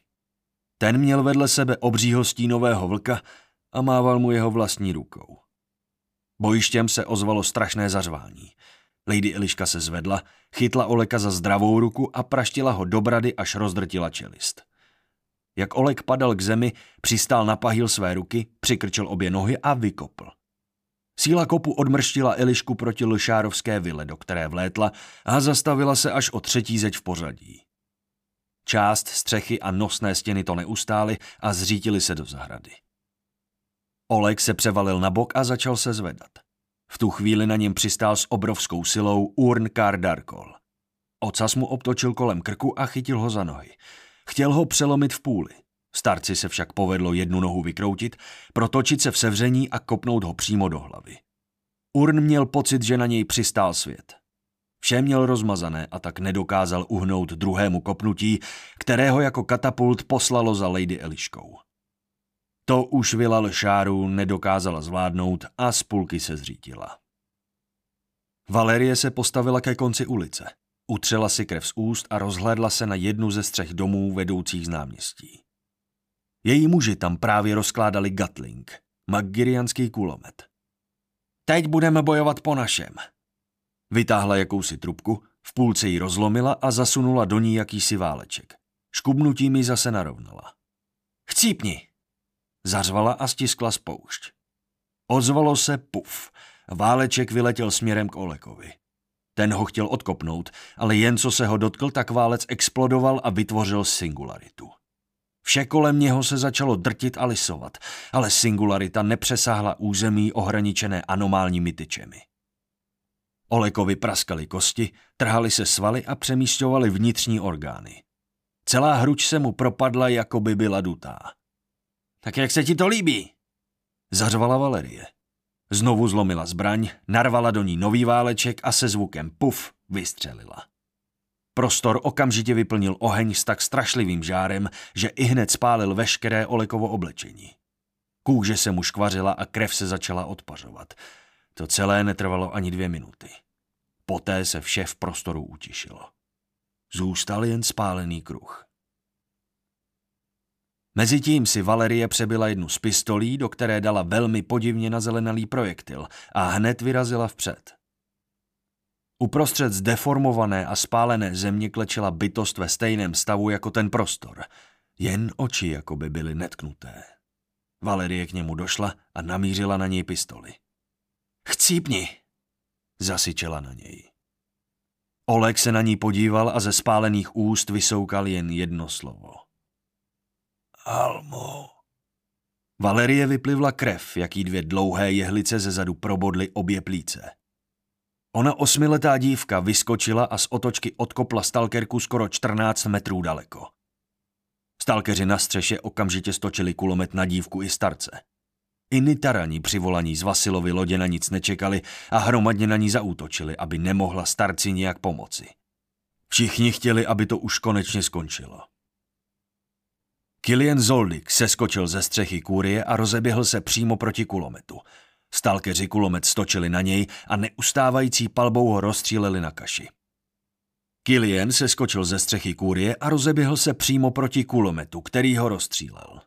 Ten měl vedle sebe obřího stínového vlka a mával mu jeho vlastní rukou. Bojištěm se ozvalo strašné zařvání. Lady Eliška se zvedla, chytla Oleka za zdravou ruku a praštila ho do brady, až rozdrtila čelist. Jak Olek padal k zemi, přistál na pahýl své ruky, přikrčil obě nohy a vykopl. Síla kopu odmrštila Elišku proti Lšárovské vile, do které vlétla a zastavila se až o třetí zeď v pořadí. Část střechy a nosné stěny to neustály a zřítili se do zahrady. Oleg se převalil na bok a začal se zvedat. V tu chvíli na něm přistál s obrovskou silou Urnkar Darkol. Ocas mu obtočil kolem krku a chytil ho za nohy. Chtěl ho přelomit v půli. Starci se však povedlo jednu nohu vykroutit, protočit se v sevření a kopnout ho přímo do hlavy. Urn měl pocit, že na něj přistál svět. Vše měl rozmazané a tak nedokázal uhnout druhému kopnutí, kterého jako katapult poslalo za Lady Eliškou. To už Vila Šáru nedokázala zvládnout a z půlky se zřítila. Valerie se postavila ke konci ulice. Utřela si krev z úst a rozhlédla se na jednu ze střech domů vedoucích z náměstí. Její muži tam právě rozkládali Gatling, magirianský kulomet. Teď budeme bojovat po našem. Vytáhla jakousi trubku, v půlce ji rozlomila a zasunula do ní jakýsi váleček. Škubnutím ji zase narovnala. Chcípni, Zařvala a stiskla spoušť. Ozvalo se puf. Váleček vyletěl směrem k Olekovi. Ten ho chtěl odkopnout, ale jen co se ho dotkl, tak válec explodoval a vytvořil singularitu. Vše kolem něho se začalo drtit a lisovat, ale singularita nepřesáhla území ohraničené anomálními tyčemi. Olekovi praskali kosti, trhali se svaly a přemístovali vnitřní orgány. Celá hruč se mu propadla, jako by byla dutá. Tak jak se ti to líbí? Zařvala Valerie. Znovu zlomila zbraň, narvala do ní nový váleček a se zvukem puf vystřelila. Prostor okamžitě vyplnil oheň s tak strašlivým žárem, že i hned spálil veškeré Olekovo oblečení. Kůže se mu škvařila a krev se začala odpařovat. To celé netrvalo ani dvě minuty. Poté se vše v prostoru utišilo. Zůstal jen spálený kruh. Mezitím si Valerie přebyla jednu z pistolí, do které dala velmi podivně nazelenalý projektil a hned vyrazila vpřed. Uprostřed zdeformované a spálené země klečela bytost ve stejném stavu jako ten prostor. Jen oči jako by byly netknuté. Valerie k němu došla a namířila na něj pistoli. Chcípni! Zasyčela na něj. Oleg se na ní podíval a ze spálených úst vysoukal jen jedno slovo. Almo. Valerie vyplivla krev, jaký dvě dlouhé jehlice ze zadu probodly obě plíce. Ona osmiletá dívka vyskočila a z otočky odkopla stalkerku skoro 14 metrů daleko. Stalkeři na střeše okamžitě stočili kulomet na dívku i starce. I nitarani přivolaní z Vasilovy lodě na nic nečekali a hromadně na ní zaútočili, aby nemohla starci nějak pomoci. Všichni chtěli, aby to už konečně skončilo. Kilian Zoldik seskočil ze střechy kůrie a rozeběhl se přímo proti kulometu. Stalkeři kulomet stočili na něj a neustávající palbou ho rozstříleli na kaši. Kilian se skočil ze střechy kůrie a rozeběhl se přímo proti kulometu, který ho rozstřílel.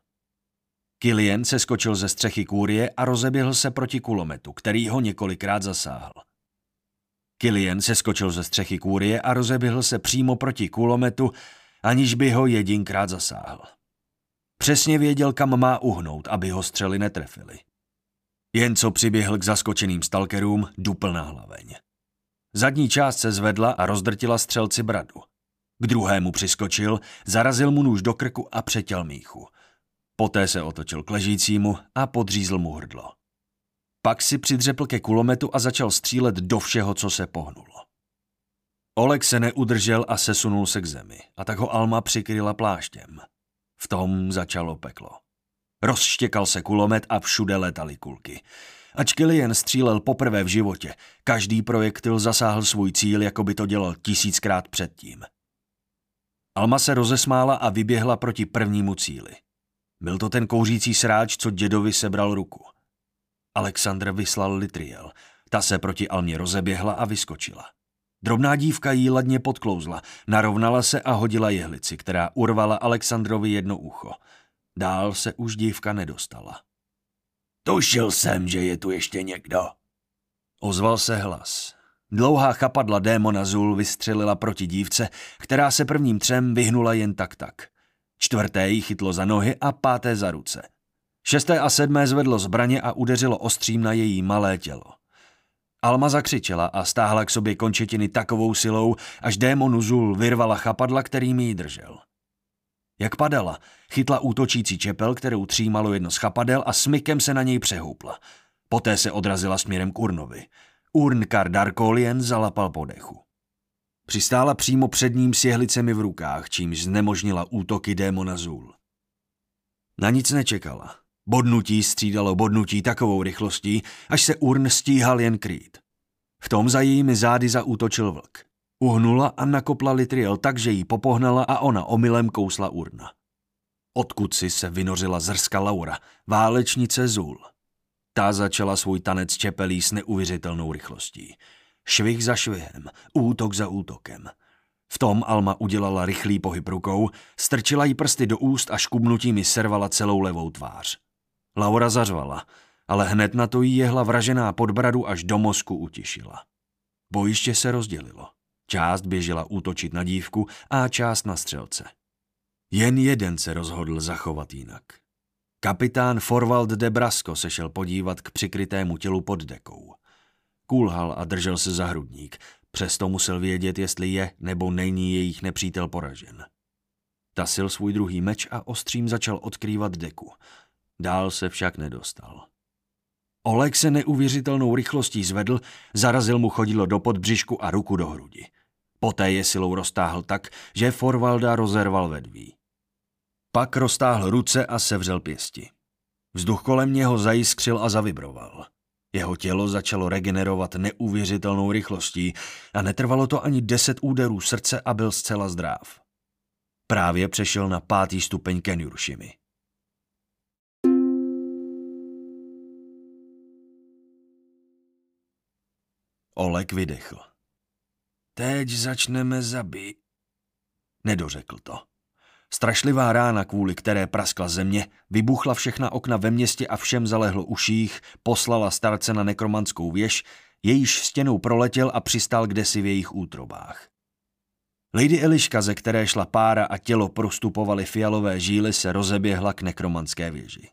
Kilian se skočil ze střechy kůrie a rozeběhl se proti kulometu, který ho několikrát zasáhl. Kilian se skočil ze střechy kůrie a rozeběhl se přímo proti kulometu, aniž by ho jedinkrát zasáhl. Přesně věděl, kam má uhnout, aby ho střely netrefily. Jen co přiběhl k zaskočeným stalkerům, dupl na hlaveň. Zadní část se zvedla a rozdrtila střelci bradu. K druhému přiskočil, zarazil mu nůž do krku a přetěl míchu. Poté se otočil k ležícímu a podřízl mu hrdlo. Pak si přidřepl ke kulometu a začal střílet do všeho, co se pohnulo. Oleg se neudržel a sesunul se k zemi, a tak ho Alma přikryla pláštěm. V tom začalo peklo. Rozštěkal se kulomet a všude letaly kulky. Ač Killian střílel poprvé v životě, každý projektil zasáhl svůj cíl, jako by to dělal tisíckrát předtím. Alma se rozesmála a vyběhla proti prvnímu cíli. Byl to ten kouřící sráč, co dědovi sebral ruku. Alexandr vyslal Litriel. Ta se proti Almě rozeběhla a vyskočila. Drobná dívka jí ladně podklouzla, narovnala se a hodila jehlici, která urvala Alexandrovi jedno ucho. Dál se už dívka nedostala. Tušil jsem, že je tu ještě někdo. Ozval se hlas. Dlouhá chapadla démona Zul vystřelila proti dívce, která se prvním třem vyhnula jen tak tak. Čtvrté jí chytlo za nohy a páté za ruce. Šesté a sedmé zvedlo zbraně a udeřilo ostřím na její malé tělo. Alma zakřičela a stáhla k sobě končetiny takovou silou, až démonu Zul vyrvala chapadla, kterým ji držel. Jak padala, chytla útočící čepel, kterou třímalo jedno z chapadel a smykem se na něj přehoupla. Poté se odrazila směrem k Urnovi. Urnkar Darkolien zalapal po dechu. Přistála přímo před ním s jehlicemi v rukách, čímž znemožnila útoky démona Zul. Na nic nečekala. Bodnutí střídalo bodnutí takovou rychlostí, až se Urn stíhal jen krýt. V tom za jejími zády zaútočil vlk. Uhnula a nakopla Litriel tak, že jí popohnala a ona omylem kousla Urna. Odkud si se vynořila zrska Laura, válečnice Zul. Ta začala svůj tanec čepelí s neuvěřitelnou rychlostí. Švih za švihem, útok za útokem. V tom Alma udělala rychlý pohyb rukou, strčila jí prsty do úst a škubnutím mi servala celou levou tvář. Laura zařvala, ale hned na to jí jehla vražená pod bradu až do mozku utišila. Bojiště se rozdělilo. Část běžela útočit na dívku a část na střelce. Jen jeden se rozhodl zachovat jinak. Kapitán Forwald de Brasco se šel podívat k přikrytému tělu pod dekou. Kůlhal a držel se za hrudník, přesto musel vědět, jestli je nebo není jejich nepřítel poražen. Tasil svůj druhý meč a ostřím začal odkrývat deku. Dál se však nedostal. Oleg se neuvěřitelnou rychlostí zvedl, zarazil mu chodilo do podbřišku a ruku do hrudi. Poté je silou roztáhl tak, že Forvalda rozerval vedví. Pak roztáhl ruce a sevřel pěsti. Vzduch kolem něho zajiskřil a zavibroval. Jeho tělo začalo regenerovat neuvěřitelnou rychlostí a netrvalo to ani deset úderů srdce a byl zcela zdráv. Právě přešel na pátý stupeň Kenjuršimy. Olek vydechl. Teď začneme zabít. Nedořekl to. Strašlivá rána, kvůli které praskla země, vybuchla všechna okna ve městě a všem zalehlo uších, poslala starce na nekromanskou věž, jejíž stěnou proletěl a přistál kdesi v jejich útrobách. Lady Eliška, ze které šla pára a tělo prostupovaly fialové žíly, se rozeběhla k nekromanské věži.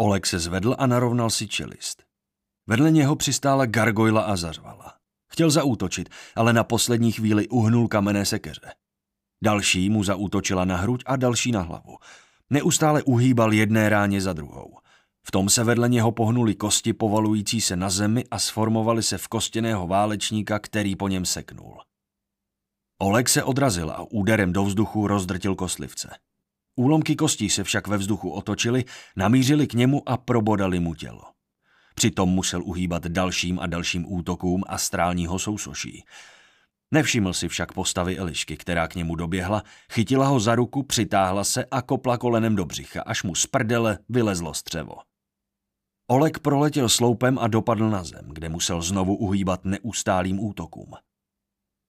Olek se zvedl a narovnal si čelist. Vedle něho přistála gargojla a zařvala. Chtěl zaútočit, ale na poslední chvíli uhnul kamenné sekeře. Další mu zaútočila na hruď a další na hlavu. Neustále uhýbal jedné ráně za druhou. V tom se vedle něho pohnuli kosti povalující se na zemi a sformovali se v kostěného válečníka, který po něm seknul. Oleg se odrazil a úderem do vzduchu rozdrtil koslivce. Úlomky kostí se však ve vzduchu otočily, namířili k němu a probodali mu tělo. Přitom musel uhýbat dalším a dalším útokům astrálního sousoší. Nevšiml si však postavy Elišky, která k němu doběhla, chytila ho za ruku, přitáhla se a kopla kolenem do břicha, až mu z prdele vylezlo střevo. Oleg proletěl sloupem a dopadl na zem, kde musel znovu uhýbat neustálým útokům.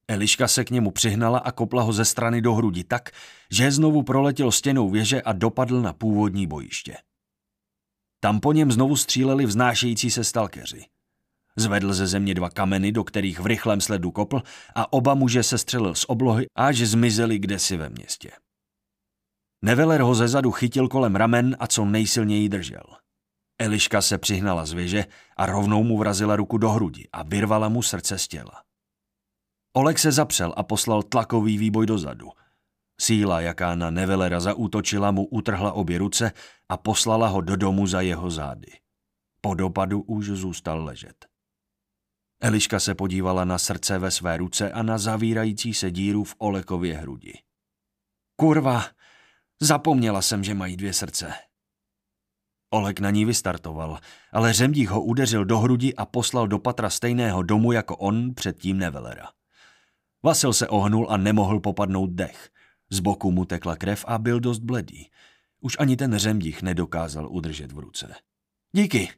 Eliška se k němu přihnala a kopla ho ze strany do hrudi tak, že znovu proletěl stěnou věže a dopadl na původní bojiště. Tam po něm znovu stříleli vznášející se stalkeři. Zvedl ze země dva kameny, do kterých v rychlém sledu kopl a oba muže se střelil z oblohy, až zmizeli kdesi ve městě. Neveler ho zezadu chytil kolem ramen a co nejsilněji držel. Eliška se přihnala z věže a rovnou mu vrazila ruku do hrudi a vyrvala mu srdce z těla. Oleg se zapřel a poslal tlakový výboj dozadu. Síla, jaká na Nevelera zaútočila, mu utrhla obě ruce a poslala ho do domu za jeho zády. Po dopadu už zůstal ležet. Eliška se podívala na srdce ve své ruce a na zavírající se díru v Olekově hrudi. Kurva, zapomněla jsem, že mají dvě srdce. Olek na ní vystartoval, ale řemdík ho udeřil do hrudi a poslal do patra stejného domu jako on předtím Nevelera. Vasil se ohnul a nemohl popadnout dech. Z boku mu tekla krev a byl dost bledý. Už ani ten řemdich nedokázal udržet v ruce. Díky,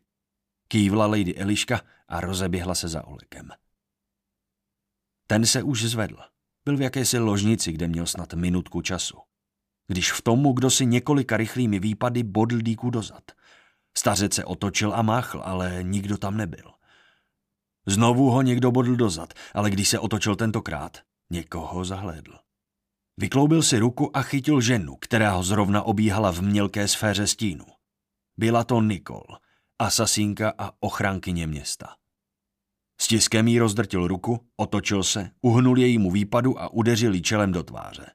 kývla Lady Eliška a rozeběhla se za Olekem. Ten se už zvedl. Byl v jakési ložnici, kde měl snad minutku času. Když v tomu, kdo si několika rychlými výpady bodl díku dozad. Stařec se otočil a máchl, ale nikdo tam nebyl. Znovu ho někdo bodl dozad, ale když se otočil tentokrát, někoho zahlédl. Vykloubil si ruku a chytil ženu, která ho zrovna obíhala v mělké sféře stínu. Byla to Nikol, asasínka a ochránkyně města. S tiskem jí rozdrtil ruku, otočil se, uhnul jejímu výpadu a udeřil jí čelem do tváře.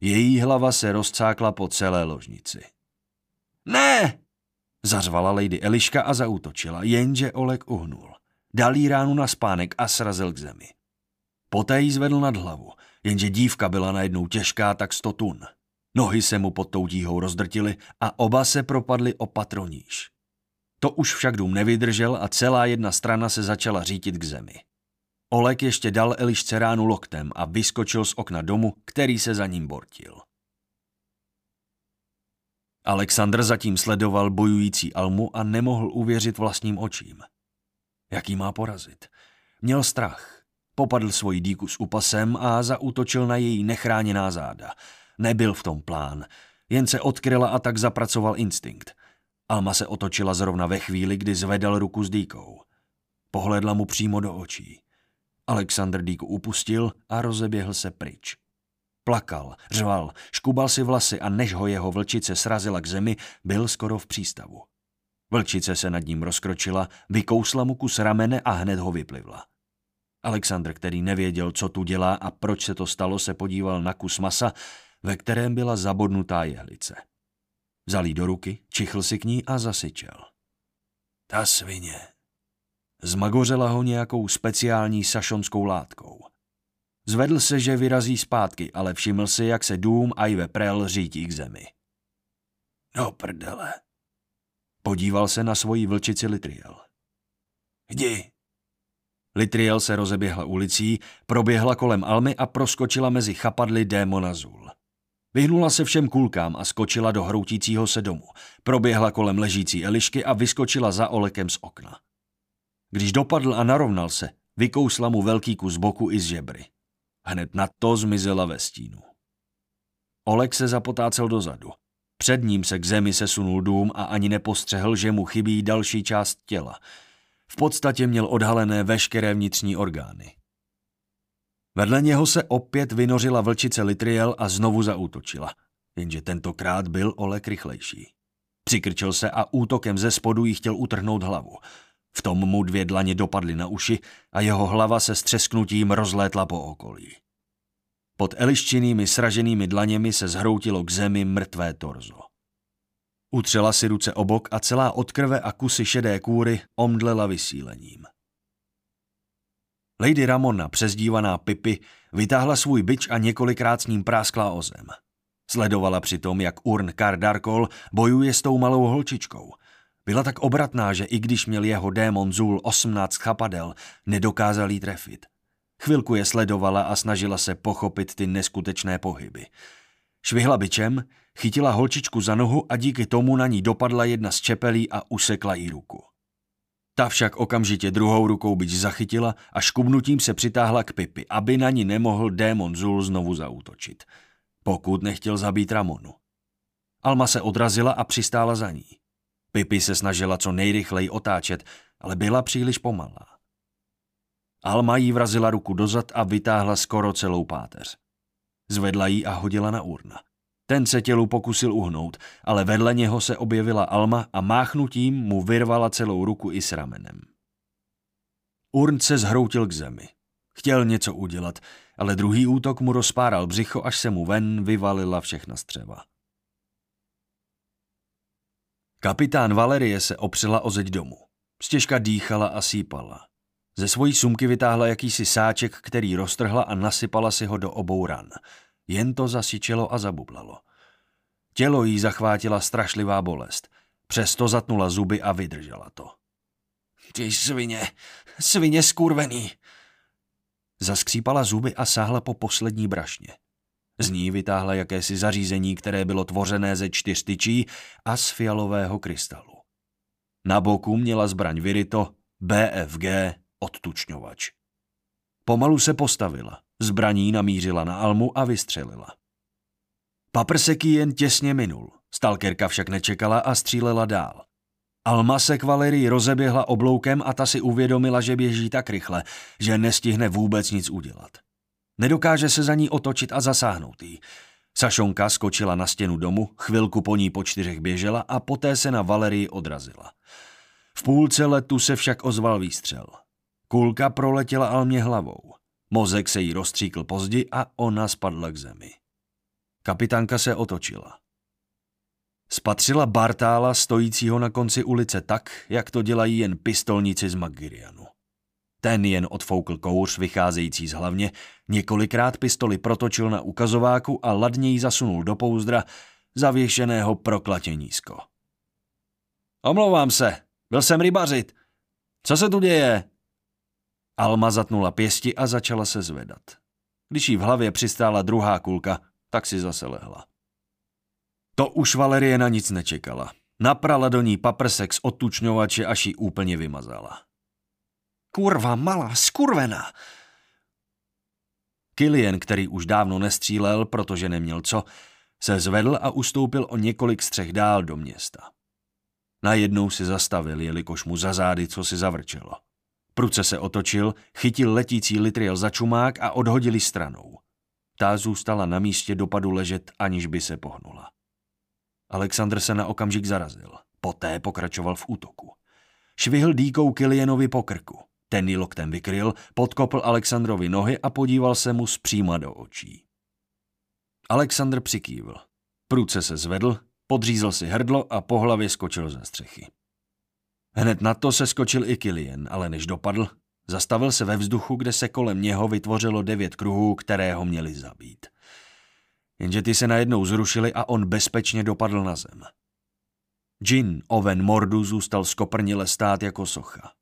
Její hlava se rozcákla po celé ložnici. Ne! Zařvala Lady Eliška a zaútočila, jenže Olek uhnul. Dal jí ránu na spánek a srazil k zemi. Poté jí zvedl nad hlavu, jenže dívka byla najednou těžká tak sto tun. Nohy se mu pod tou díhou rozdrtily a oba se propadli o patroníž. To už však dům nevydržel a celá jedna strana se začala řítit k zemi. Olek ještě dal Elišce ránu loktem a vyskočil z okna domu, který se za ním bortil. Alexandr zatím sledoval bojující Almu a nemohl uvěřit vlastním očím. Jaký má porazit? Měl strach. Popadl svoji díku s upasem a zaútočil na její nechráněná záda. Nebyl v tom plán, jen se odkryla a tak zapracoval instinkt. Alma se otočila zrovna ve chvíli, kdy zvedal ruku s dýkou. Pohledla mu přímo do očí. Alexander dýku upustil a rozeběhl se pryč. Plakal, řval, škubal si vlasy a než ho jeho vlčice srazila k zemi, byl skoro v přístavu. Vlčice se nad ním rozkročila, vykousla mu kus ramene a hned ho vyplivla. Alexandr, který nevěděl, co tu dělá a proč se to stalo, se podíval na kus masa, ve kterém byla zabodnutá jehlice. Vzal do ruky, čichl si k ní a zasyčel. Ta svině. Zmagořela ho nějakou speciální sašonskou látkou. Zvedl se, že vyrazí zpátky, ale všiml si, jak se dům a ve prel řítí k zemi. No prdele. Podíval se na svoji vlčici Litriel. Jdi. Litriel se rozeběhla ulicí, proběhla kolem Almy a proskočila mezi chapadly démona Zul. Vyhnula se všem kulkám a skočila do hroutícího se domu. Proběhla kolem ležící Elišky a vyskočila za Olekem z okna. Když dopadl a narovnal se, vykousla mu velký kus boku i z žebry. Hned na to zmizela ve stínu. Olek se zapotácel dozadu. Před ním se k zemi sesunul dům a ani nepostřehl, že mu chybí další část těla. V podstatě měl odhalené veškeré vnitřní orgány. Vedle něho se opět vynořila vlčice Litriel a znovu zaútočila, jenže tentokrát byl Olek rychlejší. Přikrčil se a útokem ze spodu jí chtěl utrhnout hlavu. V tom mu dvě dlaně dopadly na uši a jeho hlava se střesknutím rozlétla po okolí. Pod eliščinými sraženými dlaněmi se zhroutilo k zemi mrtvé torzo. Utřela si ruce o bok a celá od krve a kusy šedé kůry omdlela vysílením. Lady Ramona, přezdívaná Pipy, vytáhla svůj byč a několikrát s ním práskla o zem. Sledovala přitom, jak Urn Kardarkol bojuje s tou malou holčičkou. Byla tak obratná, že i když měl jeho démon Zul 18 chapadel, nedokázal jí trefit. Chvilku je sledovala a snažila se pochopit ty neskutečné pohyby. Švihla byčem, chytila holčičku za nohu a díky tomu na ní dopadla jedna z čepelí a usekla jí ruku. Ta však okamžitě druhou rukou byč zachytila a škubnutím se přitáhla k Pipi, aby na ní nemohl démon Zul znovu zaútočit. Pokud nechtěl zabít Ramonu. Alma se odrazila a přistála za ní. Pipi se snažila co nejrychleji otáčet, ale byla příliš pomalá. Alma jí vrazila ruku dozad a vytáhla skoro celou páteř. Zvedla ji a hodila na urna. Ten se tělu pokusil uhnout, ale vedle něho se objevila Alma a máchnutím mu vyrvala celou ruku i s ramenem. Urn se zhroutil k zemi. Chtěl něco udělat, ale druhý útok mu rozpáral břicho, až se mu ven vyvalila všechna střeva. Kapitán Valerie se opřela o zeď domu. Stěžka dýchala a sípala. Ze svojí sumky vytáhla jakýsi sáček, který roztrhla a nasypala si ho do obou ran. Jen to zasyčelo a zabublalo. Tělo jí zachvátila strašlivá bolest. Přesto zatnula zuby a vydržela to. Ty svině, svině skurvený. Zaskřípala zuby a sáhla po poslední brašně. Z ní vytáhla jakési zařízení, které bylo tvořené ze čtyř tyčí a z fialového krystalu. Na boku měla zbraň vyryto BFG odtučňovač. Pomalu se postavila, zbraní namířila na Almu a vystřelila. Paprsek jen těsně minul, stalkerka však nečekala a střílela dál. Alma se k Valerii rozeběhla obloukem a ta si uvědomila, že běží tak rychle, že nestihne vůbec nic udělat. Nedokáže se za ní otočit a zasáhnout jí. Sašonka skočila na stěnu domu, chvilku po ní po čtyřech běžela a poté se na Valerii odrazila. V půlce letu se však ozval výstřel. Kulka proletěla Almě hlavou. Mozek se jí rozstříkl pozdi a ona spadla k zemi. Kapitánka se otočila. Spatřila Bartála stojícího na konci ulice tak, jak to dělají jen pistolníci z Magirianu. Ten jen odfoukl kouř vycházející z hlavně, několikrát pistoli protočil na ukazováku a ladně ji zasunul do pouzdra, zavěšeného proklatě nízko. Omlouvám se, byl jsem rybařit. Co se tu děje? Alma zatnula pěsti a začala se zvedat. Když jí v hlavě přistála druhá kulka, tak si zase lehla. To už Valerie na nic nečekala. Naprala do ní paprsek z odtučňovače, až ji úplně vymazala. Kurva malá, skurvená! Killian, který už dávno nestřílel, protože neměl co, se zvedl a ustoupil o několik střech dál do města. Najednou si zastavil, jelikož mu za zády co si zavrčelo. Pruce se otočil, chytil letící litriel za čumák a odhodili stranou. Ta zůstala na místě dopadu ležet, aniž by se pohnula. Alexandr se na okamžik zarazil. Poté pokračoval v útoku. Švihl dýkou Kilienovi po krku. Ten ji loktem vykryl, podkopl Alexandrovi nohy a podíval se mu zpříma do očí. Alexandr přikývl. Průce se zvedl, podřízl si hrdlo a po hlavě skočil ze střechy. Hned na to se skočil i Kilien, ale než dopadl, zastavil se ve vzduchu, kde se kolem něho vytvořilo devět kruhů, které ho měli zabít. Jenže ty se najednou zrušily a on bezpečně dopadl na zem. Jin, oven mordu, zůstal skoprnile stát jako socha.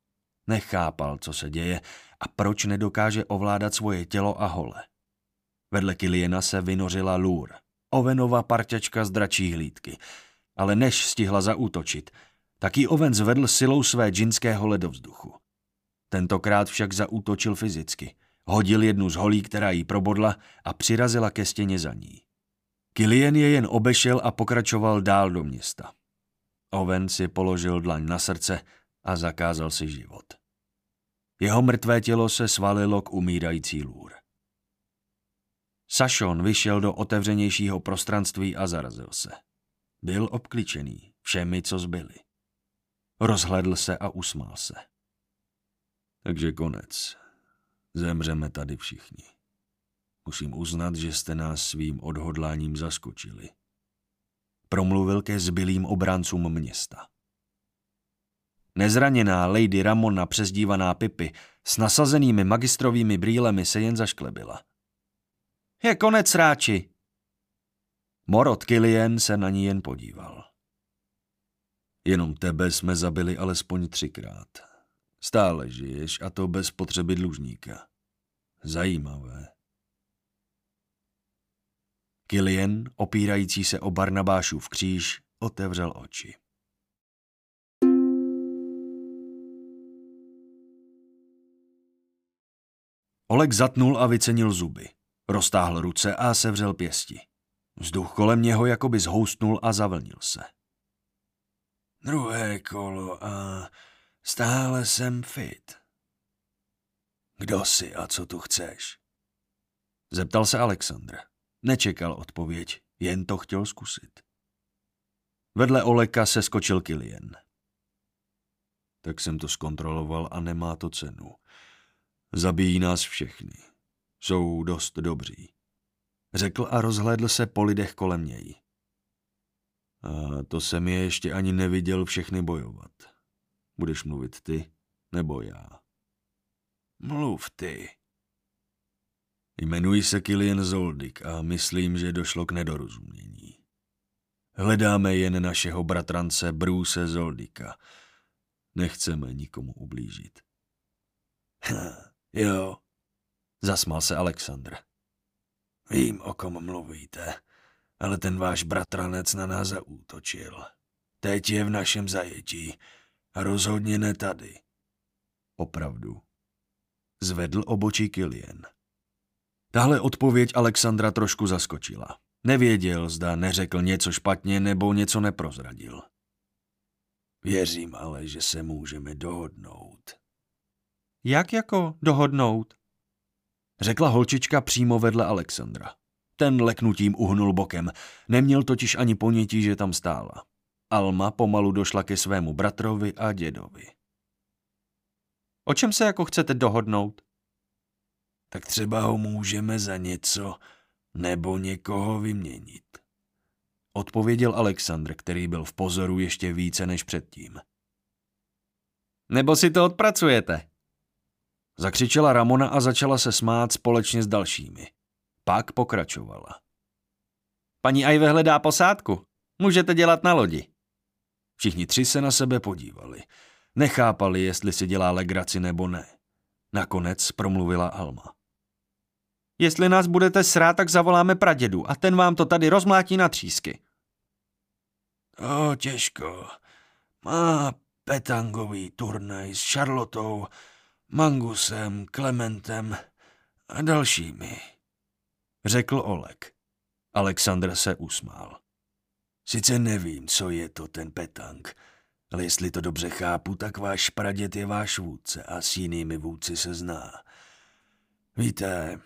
Nechápal, co se děje a proč nedokáže ovládat svoje tělo a hole. Vedle Kiliena se vynořila Lur, ovenova parťačka z dračí hlídky, ale než stihla zaútočit, tak ji oven zvedl silou své džinské hole do vzduchu. Tentokrát však zaútočil fyzicky. Hodil jednu z holí, která jí probodla a přirazila ke stěně za ní. Kilien je jen obešel a pokračoval dál do města. Oven si položil dlaň na srdce a zakázal si život. Jeho mrtvé tělo se svalilo k umírající lůr. Sašon vyšel do otevřenějšího prostranství a zarazil se. Byl obkličený všemi, co zbyli. Rozhledl se a usmál se. Takže konec. Zemřeme tady všichni. Musím uznat, že jste nás svým odhodláním zaskočili. promluvil ke zbylým obráncům města. Nezraněná Lady Ramona přezdívaná Pipy s nasazenými magistrovými brýlemi se jen zašklebila. Je konec, ráči! Morot Killian se na ní jen podíval. Jenom tebe jsme zabili alespoň třikrát. Stále žiješ a to bez potřeby dlužníka. Zajímavé. Killian, opírající se o Barnabášův kříž, otevřel oči. Oleg zatnul a vycenil zuby. Roztáhl ruce a sevřel pěsti. Vzduch kolem něho jakoby zhoustnul a zavlnil se. Druhé kolo a stále jsem fit. Kdo jsi a co tu chceš? Zeptal se Alexandr. Nečekal odpověď, jen to chtěl zkusit. Vedle Oleka se skočil Kilien. Tak jsem to zkontroloval a nemá to cenu. Zabíjí nás všechny. Jsou dost dobří. Řekl a rozhlédl se po lidech kolem něj. A to jsem je ještě ani neviděl všechny bojovat. Budeš mluvit ty, nebo já? Mluv ty. Jmenuji se Kilian Zoldik a myslím, že došlo k nedorozumění. Hledáme jen našeho bratrance Bruce Zoldika. Nechceme nikomu ublížit. jo, zasmal se Alexandr. Vím, o kom mluvíte, ale ten váš bratranec na nás zaútočil. Teď je v našem zajetí a rozhodně ne tady. Opravdu. Zvedl obočí Kilien. Tahle odpověď Alexandra trošku zaskočila. Nevěděl, zda neřekl něco špatně nebo něco neprozradil. Věřím ale, že se můžeme dohodnout. Jak jako dohodnout? Řekla holčička přímo vedle Alexandra. Ten leknutím uhnul bokem, neměl totiž ani ponětí, že tam stála. Alma pomalu došla ke svému bratrovi a dědovi. O čem se jako chcete dohodnout? Tak třeba ho můžeme za něco nebo někoho vyměnit. Odpověděl Alexandr, který byl v pozoru ještě více než předtím. Nebo si to odpracujete? Zakřičela Ramona a začala se smát společně s dalšími. Pak pokračovala. Paní Ajve hledá posádku. Můžete dělat na lodi. Všichni tři se na sebe podívali. Nechápali, jestli si dělá legraci nebo ne. Nakonec promluvila Alma. Jestli nás budete srát, tak zavoláme pradědu a ten vám to tady rozmlátí na třísky. O, těžko. Má petangový turnaj s Charlotou, Mangusem, Klementem a dalšími. Řekl Olek. Alexandr se usmál. Sice nevím, co je to ten petang, ale jestli to dobře chápu, tak váš praděd je váš vůdce a s jinými vůdci se zná. Víte,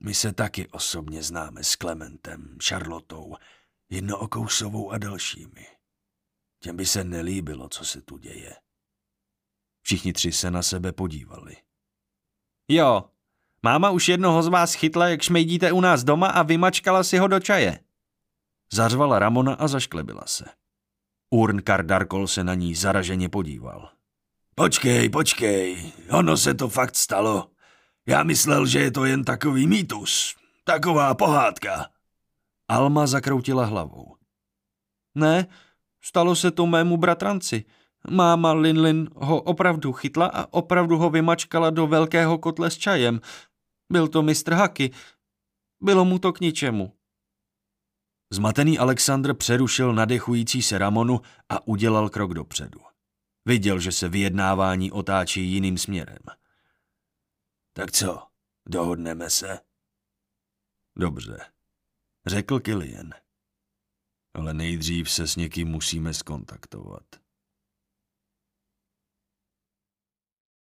my se taky osobně známe s Klementem, Charlotou, Jednookousovou a dalšími. Těm by se nelíbilo, co se tu děje. Všichni tři se na sebe podívali. Jo, máma už jednoho z vás chytla, jak šmejdíte u nás doma a vymačkala si ho do čaje. Zařvala Ramona a zašklebila se. Urn Kardarkol se na ní zaraženě podíval. Počkej, počkej, ono se to fakt stalo. Já myslel, že je to jen takový mýtus, taková pohádka. Alma zakroutila hlavou. Ne, stalo se to mému bratranci. Máma Linlin ho opravdu chytla a opravdu ho vymačkala do velkého kotle s čajem. Byl to mistr Haky. Bylo mu to k ničemu. Zmatený Alexandr přerušil nadechující se Ramonu a udělal krok dopředu. Viděl, že se vyjednávání otáčí jiným směrem. Tak co, dohodneme se? Dobře, řekl Killian. Ale nejdřív se s někým musíme skontaktovat.